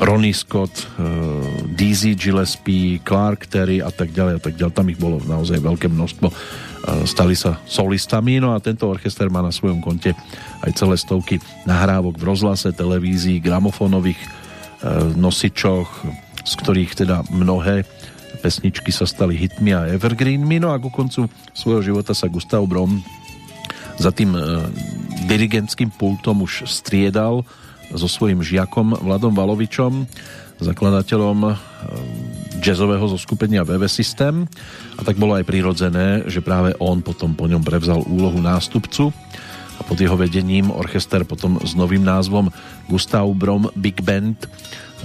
Ronnie Scott, uh, Dizzy Gillespie, Clark Terry a tak ďalej a tak ďalej. Tam ich bolo naozaj veľké množstvo. Uh, stali sa solistami, no a tento orchester má na svojom konte aj celé stovky nahrávok v rozhlase, televízii, gramofónových uh, nosičoch, z ktorých teda mnohé pesničky sa stali hitmi a evergreenmi, no a ku koncu svojho života sa Gustav Brom za tým dirigentským pultom už striedal so svojím žiakom Vladom Valovičom, zakladateľom eh, jazzového zoskupenia VV System. A tak bolo aj prirodzené, že práve on potom po ňom prevzal úlohu nástupcu a pod jeho vedením orchester potom s novým názvom Gustav Brom Big Band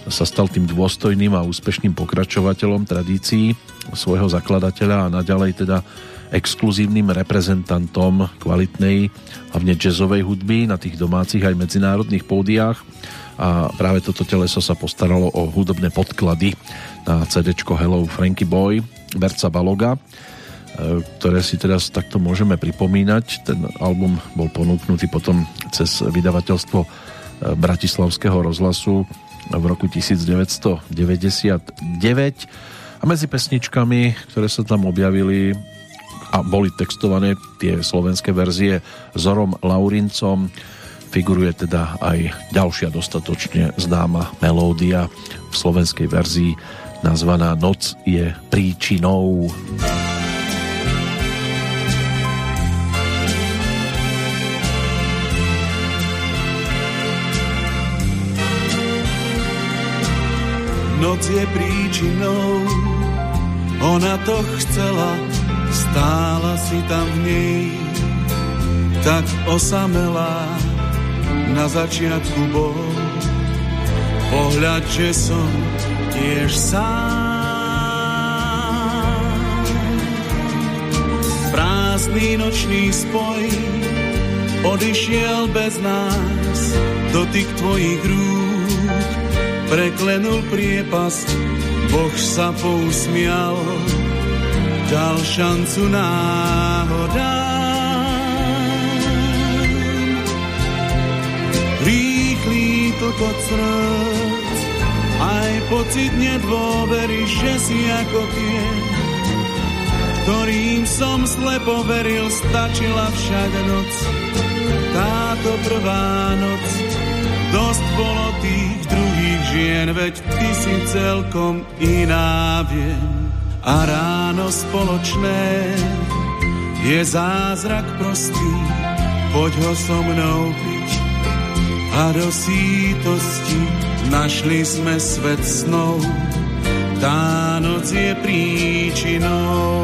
sa stal tým dôstojným a úspešným pokračovateľom tradícií svojho zakladateľa a naďalej teda exkluzívnym reprezentantom kvalitnej, hlavne jazzovej hudby na tých domácich aj medzinárodných pódiách a práve toto teleso sa postaralo o hudobné podklady na CD Hello Frankie Boy Berca Baloga e, ktoré si teraz takto môžeme pripomínať. Ten album bol ponúknutý potom cez vydavateľstvo e, Bratislavského rozhlasu v roku 1999 a medzi pesničkami, ktoré sa tam objavili a boli textované tie slovenské verzie Zorom Laurincom. Figuruje teda aj ďalšia dostatočne známa melódia v slovenskej verzii nazvaná Noc je príčinou. Noc je príčinou, ona to chcela, Stála si tam v nej, tak osamelá, na začiatku bol pohľad, že som tiež sám. Prázdny nočný spoj odišiel bez nás, dotyk tvojich rúk preklenul priepasť, Boh sa pousmial dal šancu náhoda. Rýchly tlkot srdc, aj pocit nedôvery, že si ako tie, ktorým som slepo veril, stačila však noc. Táto prvá noc, dosť bolo tých druhých žien, veď ty si celkom iná, viem. A ráno spoločné je zázrak prostý, poď ho so mnou piť. A do sítosti našli sme svet snov, tá noc je príčinou.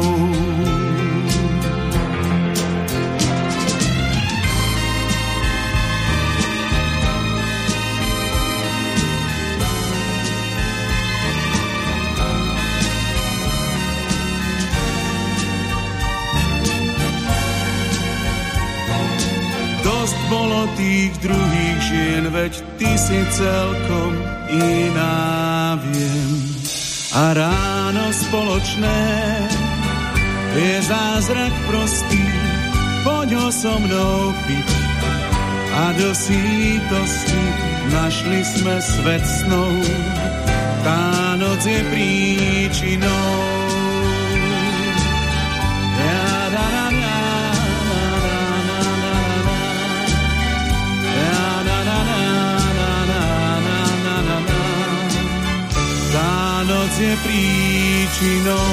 Tých druhých žien, veď ty si celkom iná, viem a ráno spoločné je zázrak prostý, poď ho so mnou piť. A do sítosti našli sme svet snov, tá noc je príčinou. Je príčinou.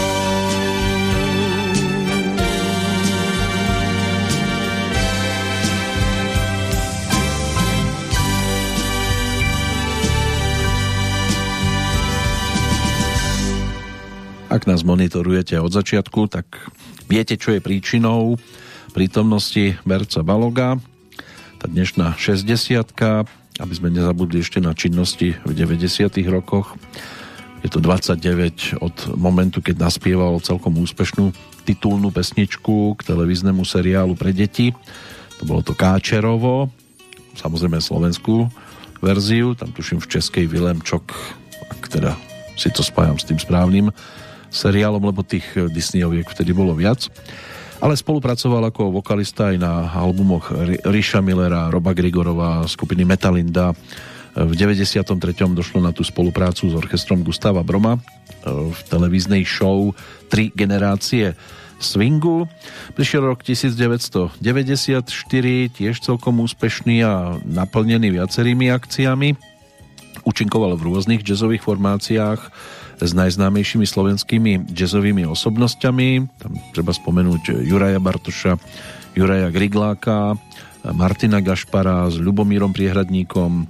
Ak nás monitorujete od začiatku, tak viete, čo je príčinou prítomnosti Berca Baloga. Tá dnešná 60 aby sme nezabudli ešte na činnosti v 90. rokoch je to 29 od momentu, keď naspieval celkom úspešnú titulnú pesničku k televíznemu seriálu pre deti. To bolo to Káčerovo, samozrejme slovenskú verziu, tam tuším v českej Vilemčok, ak teda si to spájam s tým správnym seriálom, lebo tých Disneyoviek vtedy bolo viac. Ale spolupracoval ako vokalista aj na albumoch Ríša Millera, Roba Grigorova, skupiny Metalinda, v 93. došlo na tú spoluprácu s orchestrom Gustava Broma e, v televíznej show Tri generácie swingu. Prišiel rok 1994, tiež celkom úspešný a naplnený viacerými akciami. Učinkoval v rôznych jazzových formáciách s najznámejšími slovenskými jazzovými osobnosťami. Tam treba spomenúť Juraja Bartoša, Juraja Grigláka, Martina Gašpara s Ľubomírom Priehradníkom,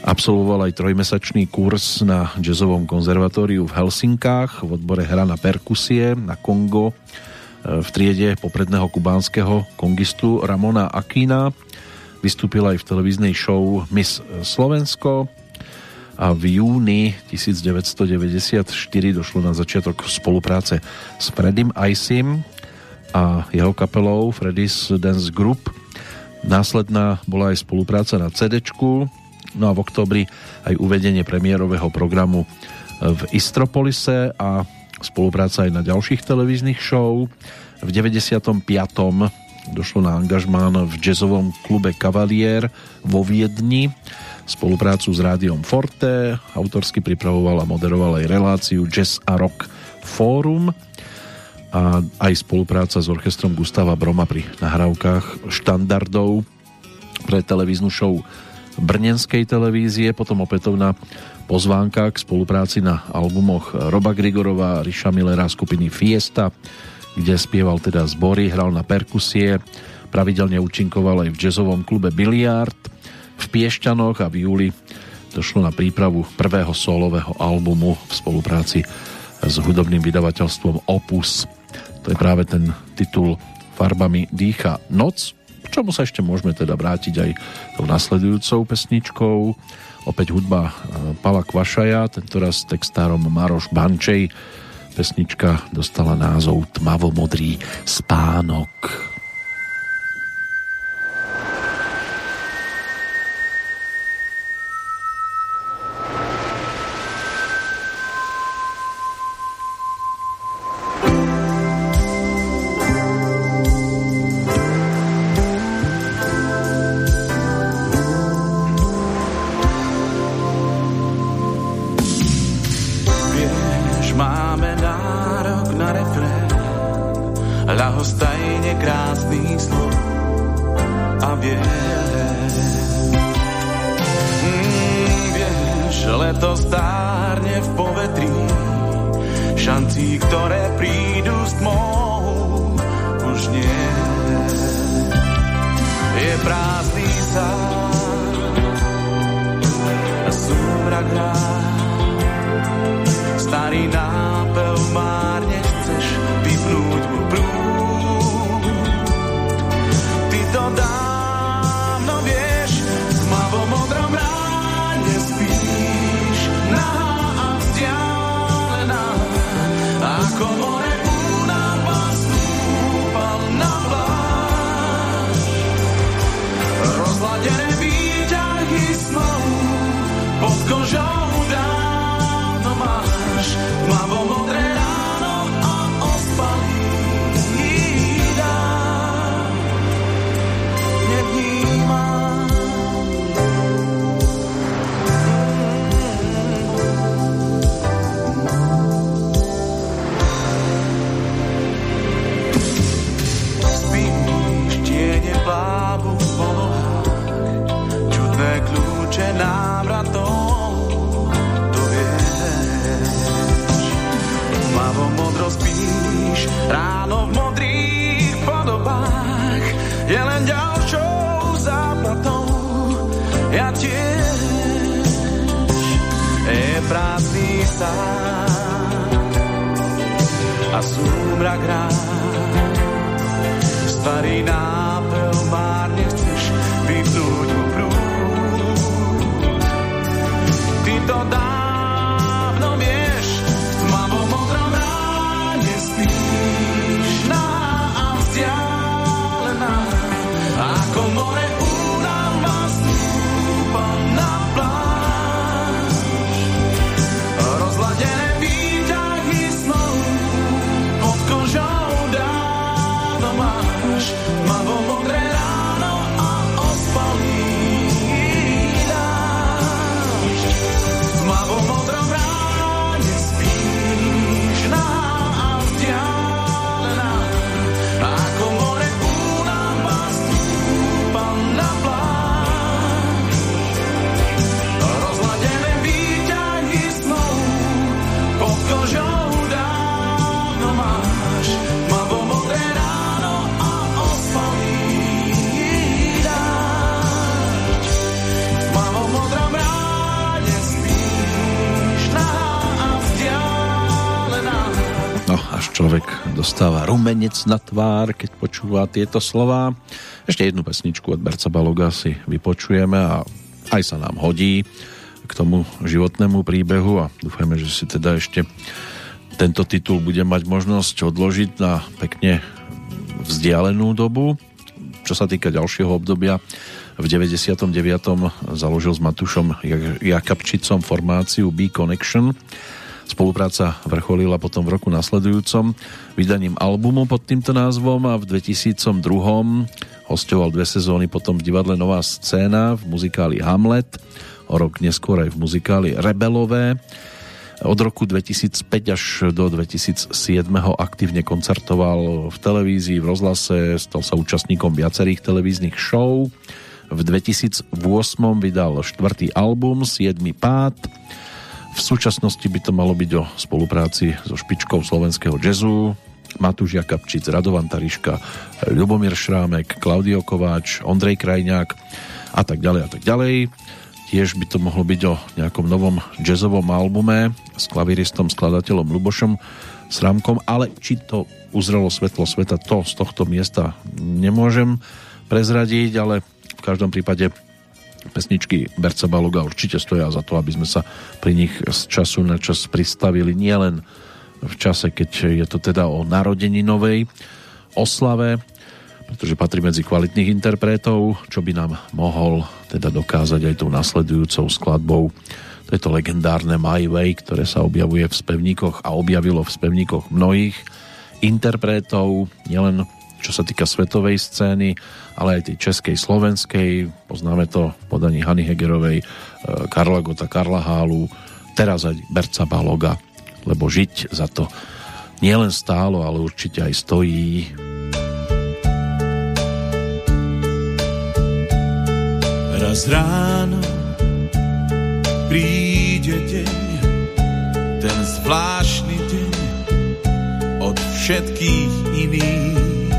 Absolvoval aj trojmesačný kurz na jazzovom konzervatóriu v Helsinkách v odbore hra na perkusie na Kongo e, v triede popredného kubánskeho kongistu Ramona Akina. Vystúpil aj v televíznej show Miss Slovensko a v júni 1994 došlo na začiatok spolupráce s Fredim Icem a jeho kapelou Freddy's Dance Group. Následná bola aj spolupráca na CD, No a v oktobri aj uvedenie premiérového programu v Istropolise a spolupráca aj na ďalších televíznych show. V 95. došlo na angažmán v jazzovom klube Cavalier vo Viedni, spoluprácu s rádiom Forte, autorsky pripravoval a moderoval aj reláciu Jazz a Rock Fórum a aj spolupráca s orchestrom Gustava Broma pri nahrávkach štandardov pre televíznu show brnenskej televízie, potom opätovná pozvánka k spolupráci na albumoch Roba Grigorova, Riša Millera skupiny Fiesta, kde spieval teda zbory, hral na perkusie, pravidelne účinkoval aj v jazzovom klube Biliard v Piešťanoch a v júli došlo na prípravu prvého solového albumu v spolupráci s hudobným vydavateľstvom Opus. To je práve ten titul Farbami dýcha noc, čomu sa ešte môžeme teda vrátiť aj tou nasledujúcou pesničkou. Opäť hudba e, Pala Kvašaja, tentoraz textárom Maroš Bančej. Pesnička dostala názov Tmavomodrý spánok. Rumenec na tvár, keď počúva tieto slova. Ešte jednu pesničku od Berca Baloga si vypočujeme a aj sa nám hodí k tomu životnému príbehu a dúfajme, že si teda ešte tento titul bude mať možnosť odložiť na pekne vzdialenú dobu. Čo sa týka ďalšieho obdobia, v 99. založil s Matušom Jakabčicom formáciu B-Connection. Spolupráca vrcholila potom v roku nasledujúcom vydaním albumu pod týmto názvom a v 2002 hostoval dve sezóny potom v divadle Nová scéna v muzikáli Hamlet, o rok neskôr aj v muzikáli Rebelové. Od roku 2005 až do 2007 aktívne koncertoval v televízii, v rozhlase, stal sa účastníkom viacerých televíznych show. V 2008 vydal štvrtý album Siedmy pád. V súčasnosti by to malo byť o spolupráci so špičkou slovenského jazzu, Matúš Jakabčic, Radovan Tariška, Ľubomír Šrámek, Klaudio Kováč, Ondrej Krajňák a tak ďalej a tak ďalej. Tiež by to mohlo byť o nejakom novom jazzovom albume s klaviristom, skladateľom Lubošom Srámkom, ale či to uzrelo svetlo sveta, to z tohto miesta nemôžem prezradiť, ale v každom prípade pesničky Berca Baloga určite stoja za to, aby sme sa pri nich z času na čas pristavili nielen v čase, keď je to teda o narodení novej oslave, pretože patrí medzi kvalitných interpretov, čo by nám mohol teda dokázať aj tou nasledujúcou skladbou. To je to legendárne My Way, ktoré sa objavuje v spevníkoch a objavilo v spevníkoch mnohých interpretov, nielen čo sa týka svetovej scény, ale aj tej českej, slovenskej. Poznáme to v podaní Hany Hegerovej, Karla Gota, Karla Hálu, teraz aj Berca Baloga, lebo žiť za to nielen stálo, ale určite aj stojí. Raz ráno príde deň, ten zvláštny deň od všetkých iných.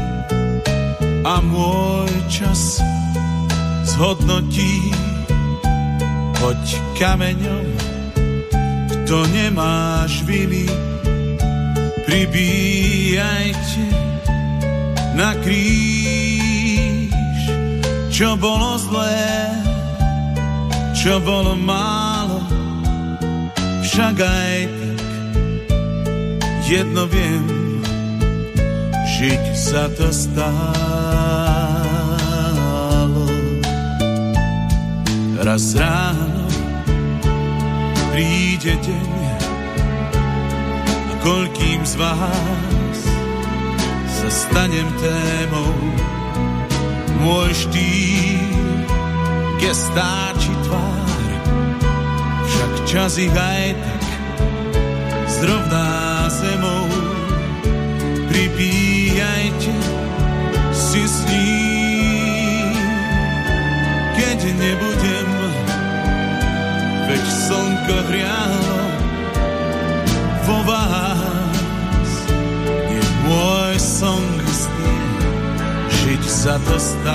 A môj čas zhodnotí, hoď kameňom kto nemáš viny, pribíjajte na kríž, čo bolo zlé, čo bolo málo, však aj tak jedno viem, žiť sa to stálo. Raz ráno príde deň, a koľkým z vás sa stanem témou. Môj štýl, gestáči tvár, však čas ich aj tak zrovná zemou. Pripíjajte si s ním, keď nebudem, veď slnko hrialo vo vás. Je môj song znie, žiť sa to stálo.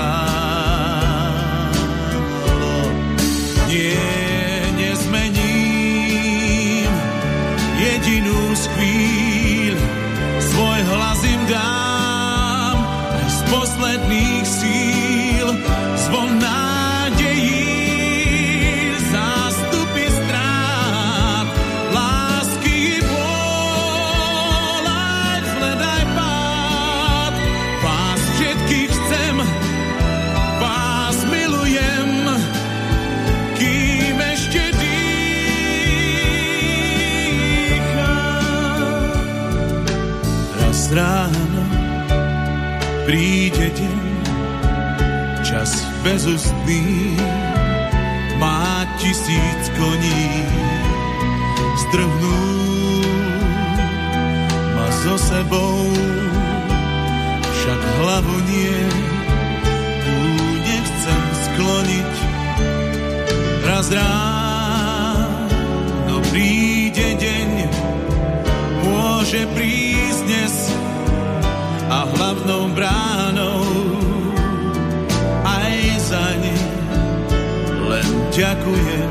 Nie, nezmením jedinú z chvíľ, svoj hlas im dám aj z posledných síl. Zvon nádejí, bezústný, má tisíc koní, zdrhnú ma so sebou, však hlavu nie, tu nechcem skloniť. Raz ráno príde deň, môže prísť dnes a hlavnou bránou ďakujem,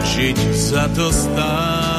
žiť sa to stálo.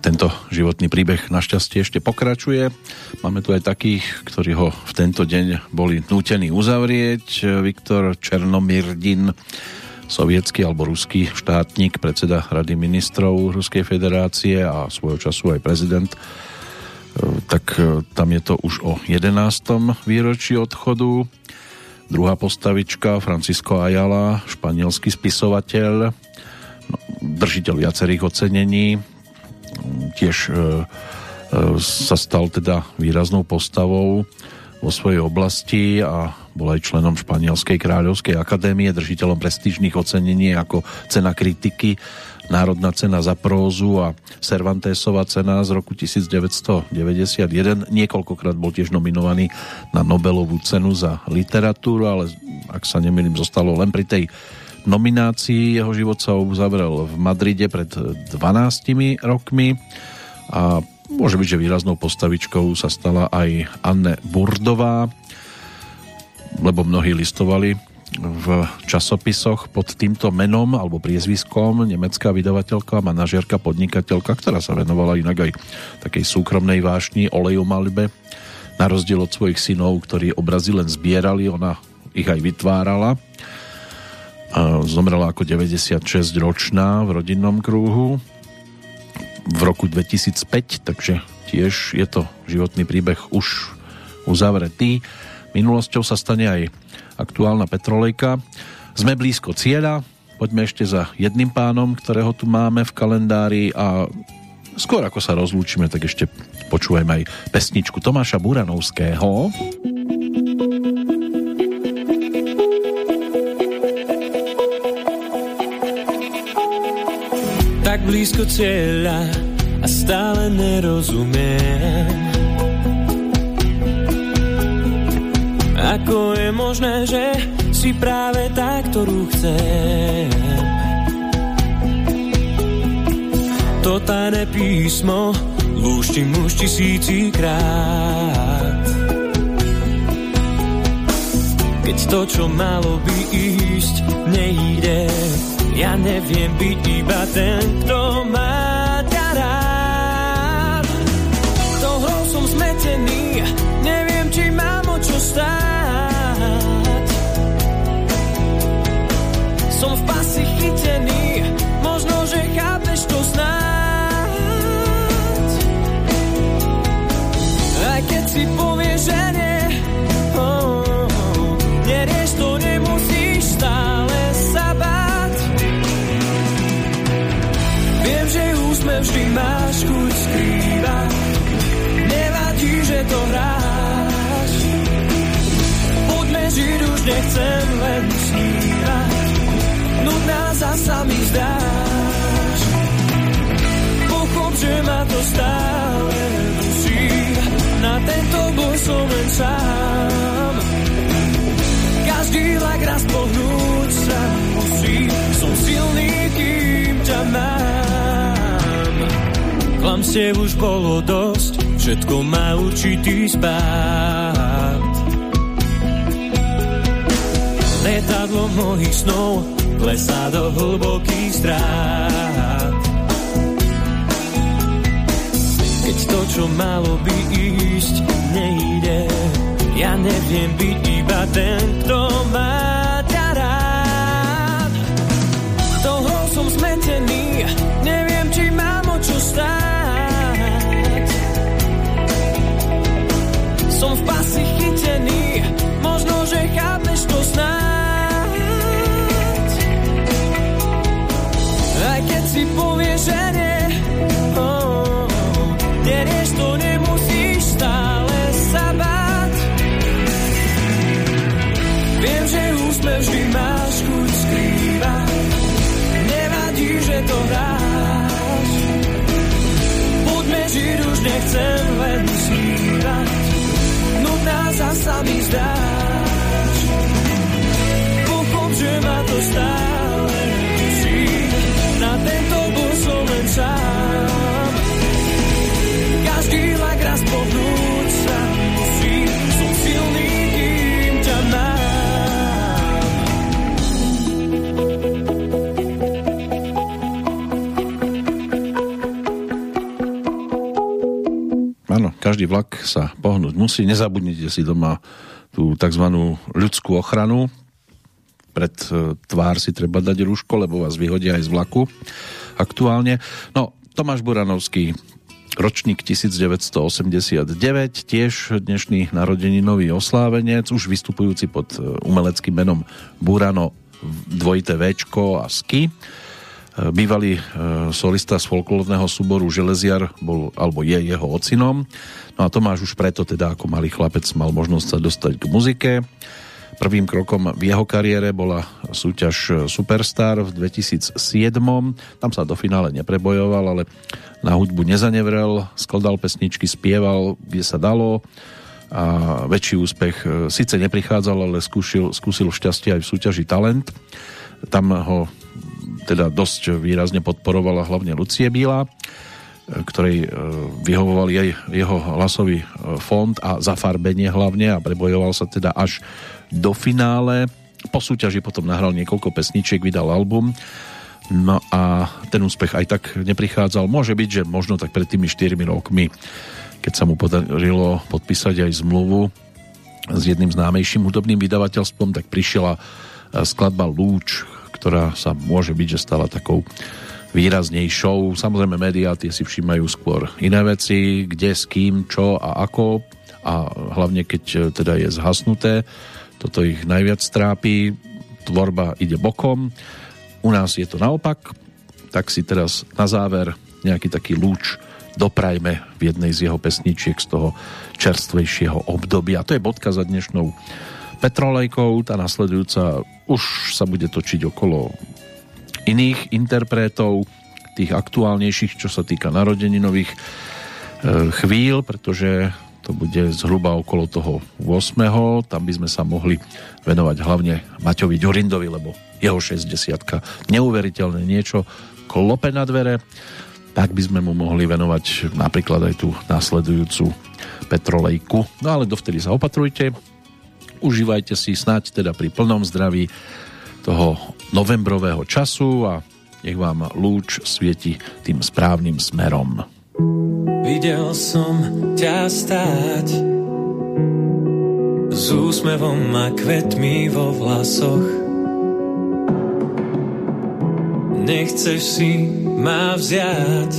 Tento životný príbeh našťastie ešte pokračuje. Máme tu aj takých, ktorí ho v tento deň boli nútení uzavrieť. Viktor Černomirdin, sovietský alebo ruský štátnik, predseda Rady ministrov Ruskej federácie a svojho času aj prezident. E, Tak e, tam je to už o 11. výročí odchodu. Druhá postavička, Francisco Ayala, španielský spisovateľ, no, držiteľ viacerých ocenení, tiež e, e, sa stal teda výraznou postavou vo svojej oblasti a bol aj členom Španielskej kráľovskej akadémie, držiteľom prestížnych ocenení ako cena kritiky, Národná cena za prózu a Cervantesova cena z roku 1991. Niekoľkokrát bol tiež nominovaný na Nobelovú cenu za literatúru, ale ak sa nemýlim, zostalo len pri tej nominácií. Jeho život sa uzavrel v Madride pred 12 rokmi a môže byť, že výraznou postavičkou sa stala aj Anne Burdová, lebo mnohí listovali v časopisoch pod týmto menom alebo priezviskom nemecká vydavateľka, manažerka, podnikateľka, ktorá sa venovala inak aj takej súkromnej vášni olejomalbe. Na rozdiel od svojich synov, ktorí obrazy len zbierali, ona ich aj vytvárala. Zomrela ako 96 ročná v rodinnom krúhu v roku 2005, takže tiež je to životný príbeh už uzavretý. Minulosťou sa stane aj aktuálna petrolejka. Sme blízko cieľa, poďme ešte za jedným pánom, ktorého tu máme v kalendári a skôr ako sa rozlúčime, tak ešte počúvajme aj pesničku Tomáša Buranovského. Tak blízko cieľa a stále nerozumiem Ako je možné, že si práve tá, ktorú chcem? To tajné písmo lúštim už tisícikrát. Keď to, čo malo by ísť, nejde, ja neviem byť iba ten, kto má ťa rád. Toho som zmetený, neviem, či mám o čo stáť. som v pasi chytený, možno, že chápeš to snáď. Aj keď si povieš, že nie, máš chuť skrývať, nevadí, že to hráš. Poďme žiť, už nechcem len snívať nudná zasa mi zdáš. Pochop, že ma to stále dusí, na tento boj som len sám. Každý lak raz pohnúť sa musí, som silný, kým ťa mám. Klamste už bolo dosť, všetko má určitý spát. Letadlo mojich snov klesá do hlbokých strát. Keď to, čo malo by ísť, nejde, ja neviem byť iba ten, kto má ťa rád. Toho som zmetený, neviem, či mám o čo stáť. Som v pasi chytený, možno, že chápeš to snáď. si povie, že nie. Oh, to, nemusíš stále sa báť. Viem, že úsmev vždy máš chuť skrývať. Nevadí, že to hráš. Poďme žiť, už nechcem len snívať. Nudná zasa mi zdáš. Pochop, že ma to stále každý vlak sa pohnúť musí. Nezabudnite si doma tú tzv. ľudskú ochranu, pred e, tvár si treba dať rúško, lebo vás vyhodia aj z vlaku aktuálne. No, Tomáš Buranovský, ročník 1989, tiež dnešný narodeninový oslávenec, už vystupujúci pod e, umeleckým menom Burano dvojité Včko a Ski. E, bývalý solista z folklórneho súboru Železiar bol, alebo je jeho ocinom. No a Tomáš už preto teda ako malý chlapec mal možnosť sa dostať k muzike. Prvým krokom v jeho kariére bola súťaž Superstar v 2007. Tam sa do finále neprebojoval, ale na hudbu nezanevrel, skladal pesničky, spieval, kde sa dalo a väčší úspech e, síce neprichádzal, ale skúšil, skúsil šťastie aj v súťaži Talent. Tam ho teda dosť výrazne podporovala hlavne Lucie Bíla, ktorej vyhovoval jej jeho hlasový fond a zafarbenie hlavne a prebojoval sa teda až do finále. Po súťaži potom nahral niekoľko pesničiek, vydal album No a ten úspech aj tak neprichádzal. Môže byť, že možno tak pred tými 4 rokmi, keď sa mu podarilo podpísať aj zmluvu s jedným známejším hudobným vydavateľstvom, tak prišla e, skladba Lúč, ktorá sa môže byť, že stala takou výraznejšou. Samozrejme médiá tie si všímajú skôr iné veci, kde, s kým, čo a ako a hlavne keď e, teda je zhasnuté, toto ich najviac trápi, tvorba ide bokom u nás je to naopak, tak si teraz na záver nejaký taký lúč doprajme v jednej z jeho pesničiek z toho čerstvejšieho obdobia. To je bodka za dnešnou Petrolejkou, tá nasledujúca už sa bude točiť okolo iných interpretov, tých aktuálnejších, čo sa týka narodeninových e, chvíľ, pretože to bude zhruba okolo toho 8. Tam by sme sa mohli venovať hlavne Maťovi Ďurindovi, lebo jeho 60 neuveriteľné niečo klope na dvere, tak by sme mu mohli venovať napríklad aj tú následujúcu Petrolejku. No ale dovtedy sa opatrujte, užívajte si snať teda pri plnom zdraví toho novembrového času a nech vám lúč svieti tým správnym smerom. Videl som ťa stáť s úsmevom a kvetmi vo vlasoch nechceš si ma vziať.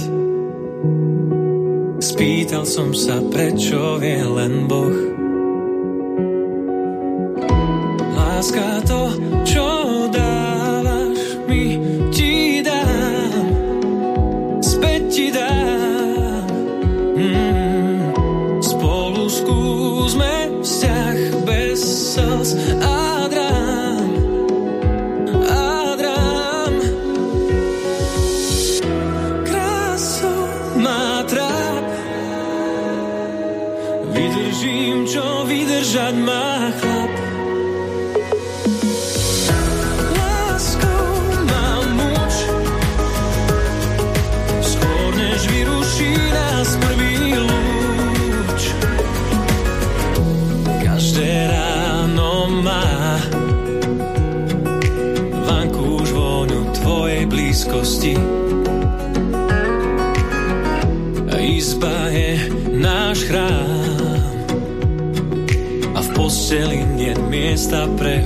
Spýtal som sa, prečo vie len Boh. Láska to, čo dávaš miesta pre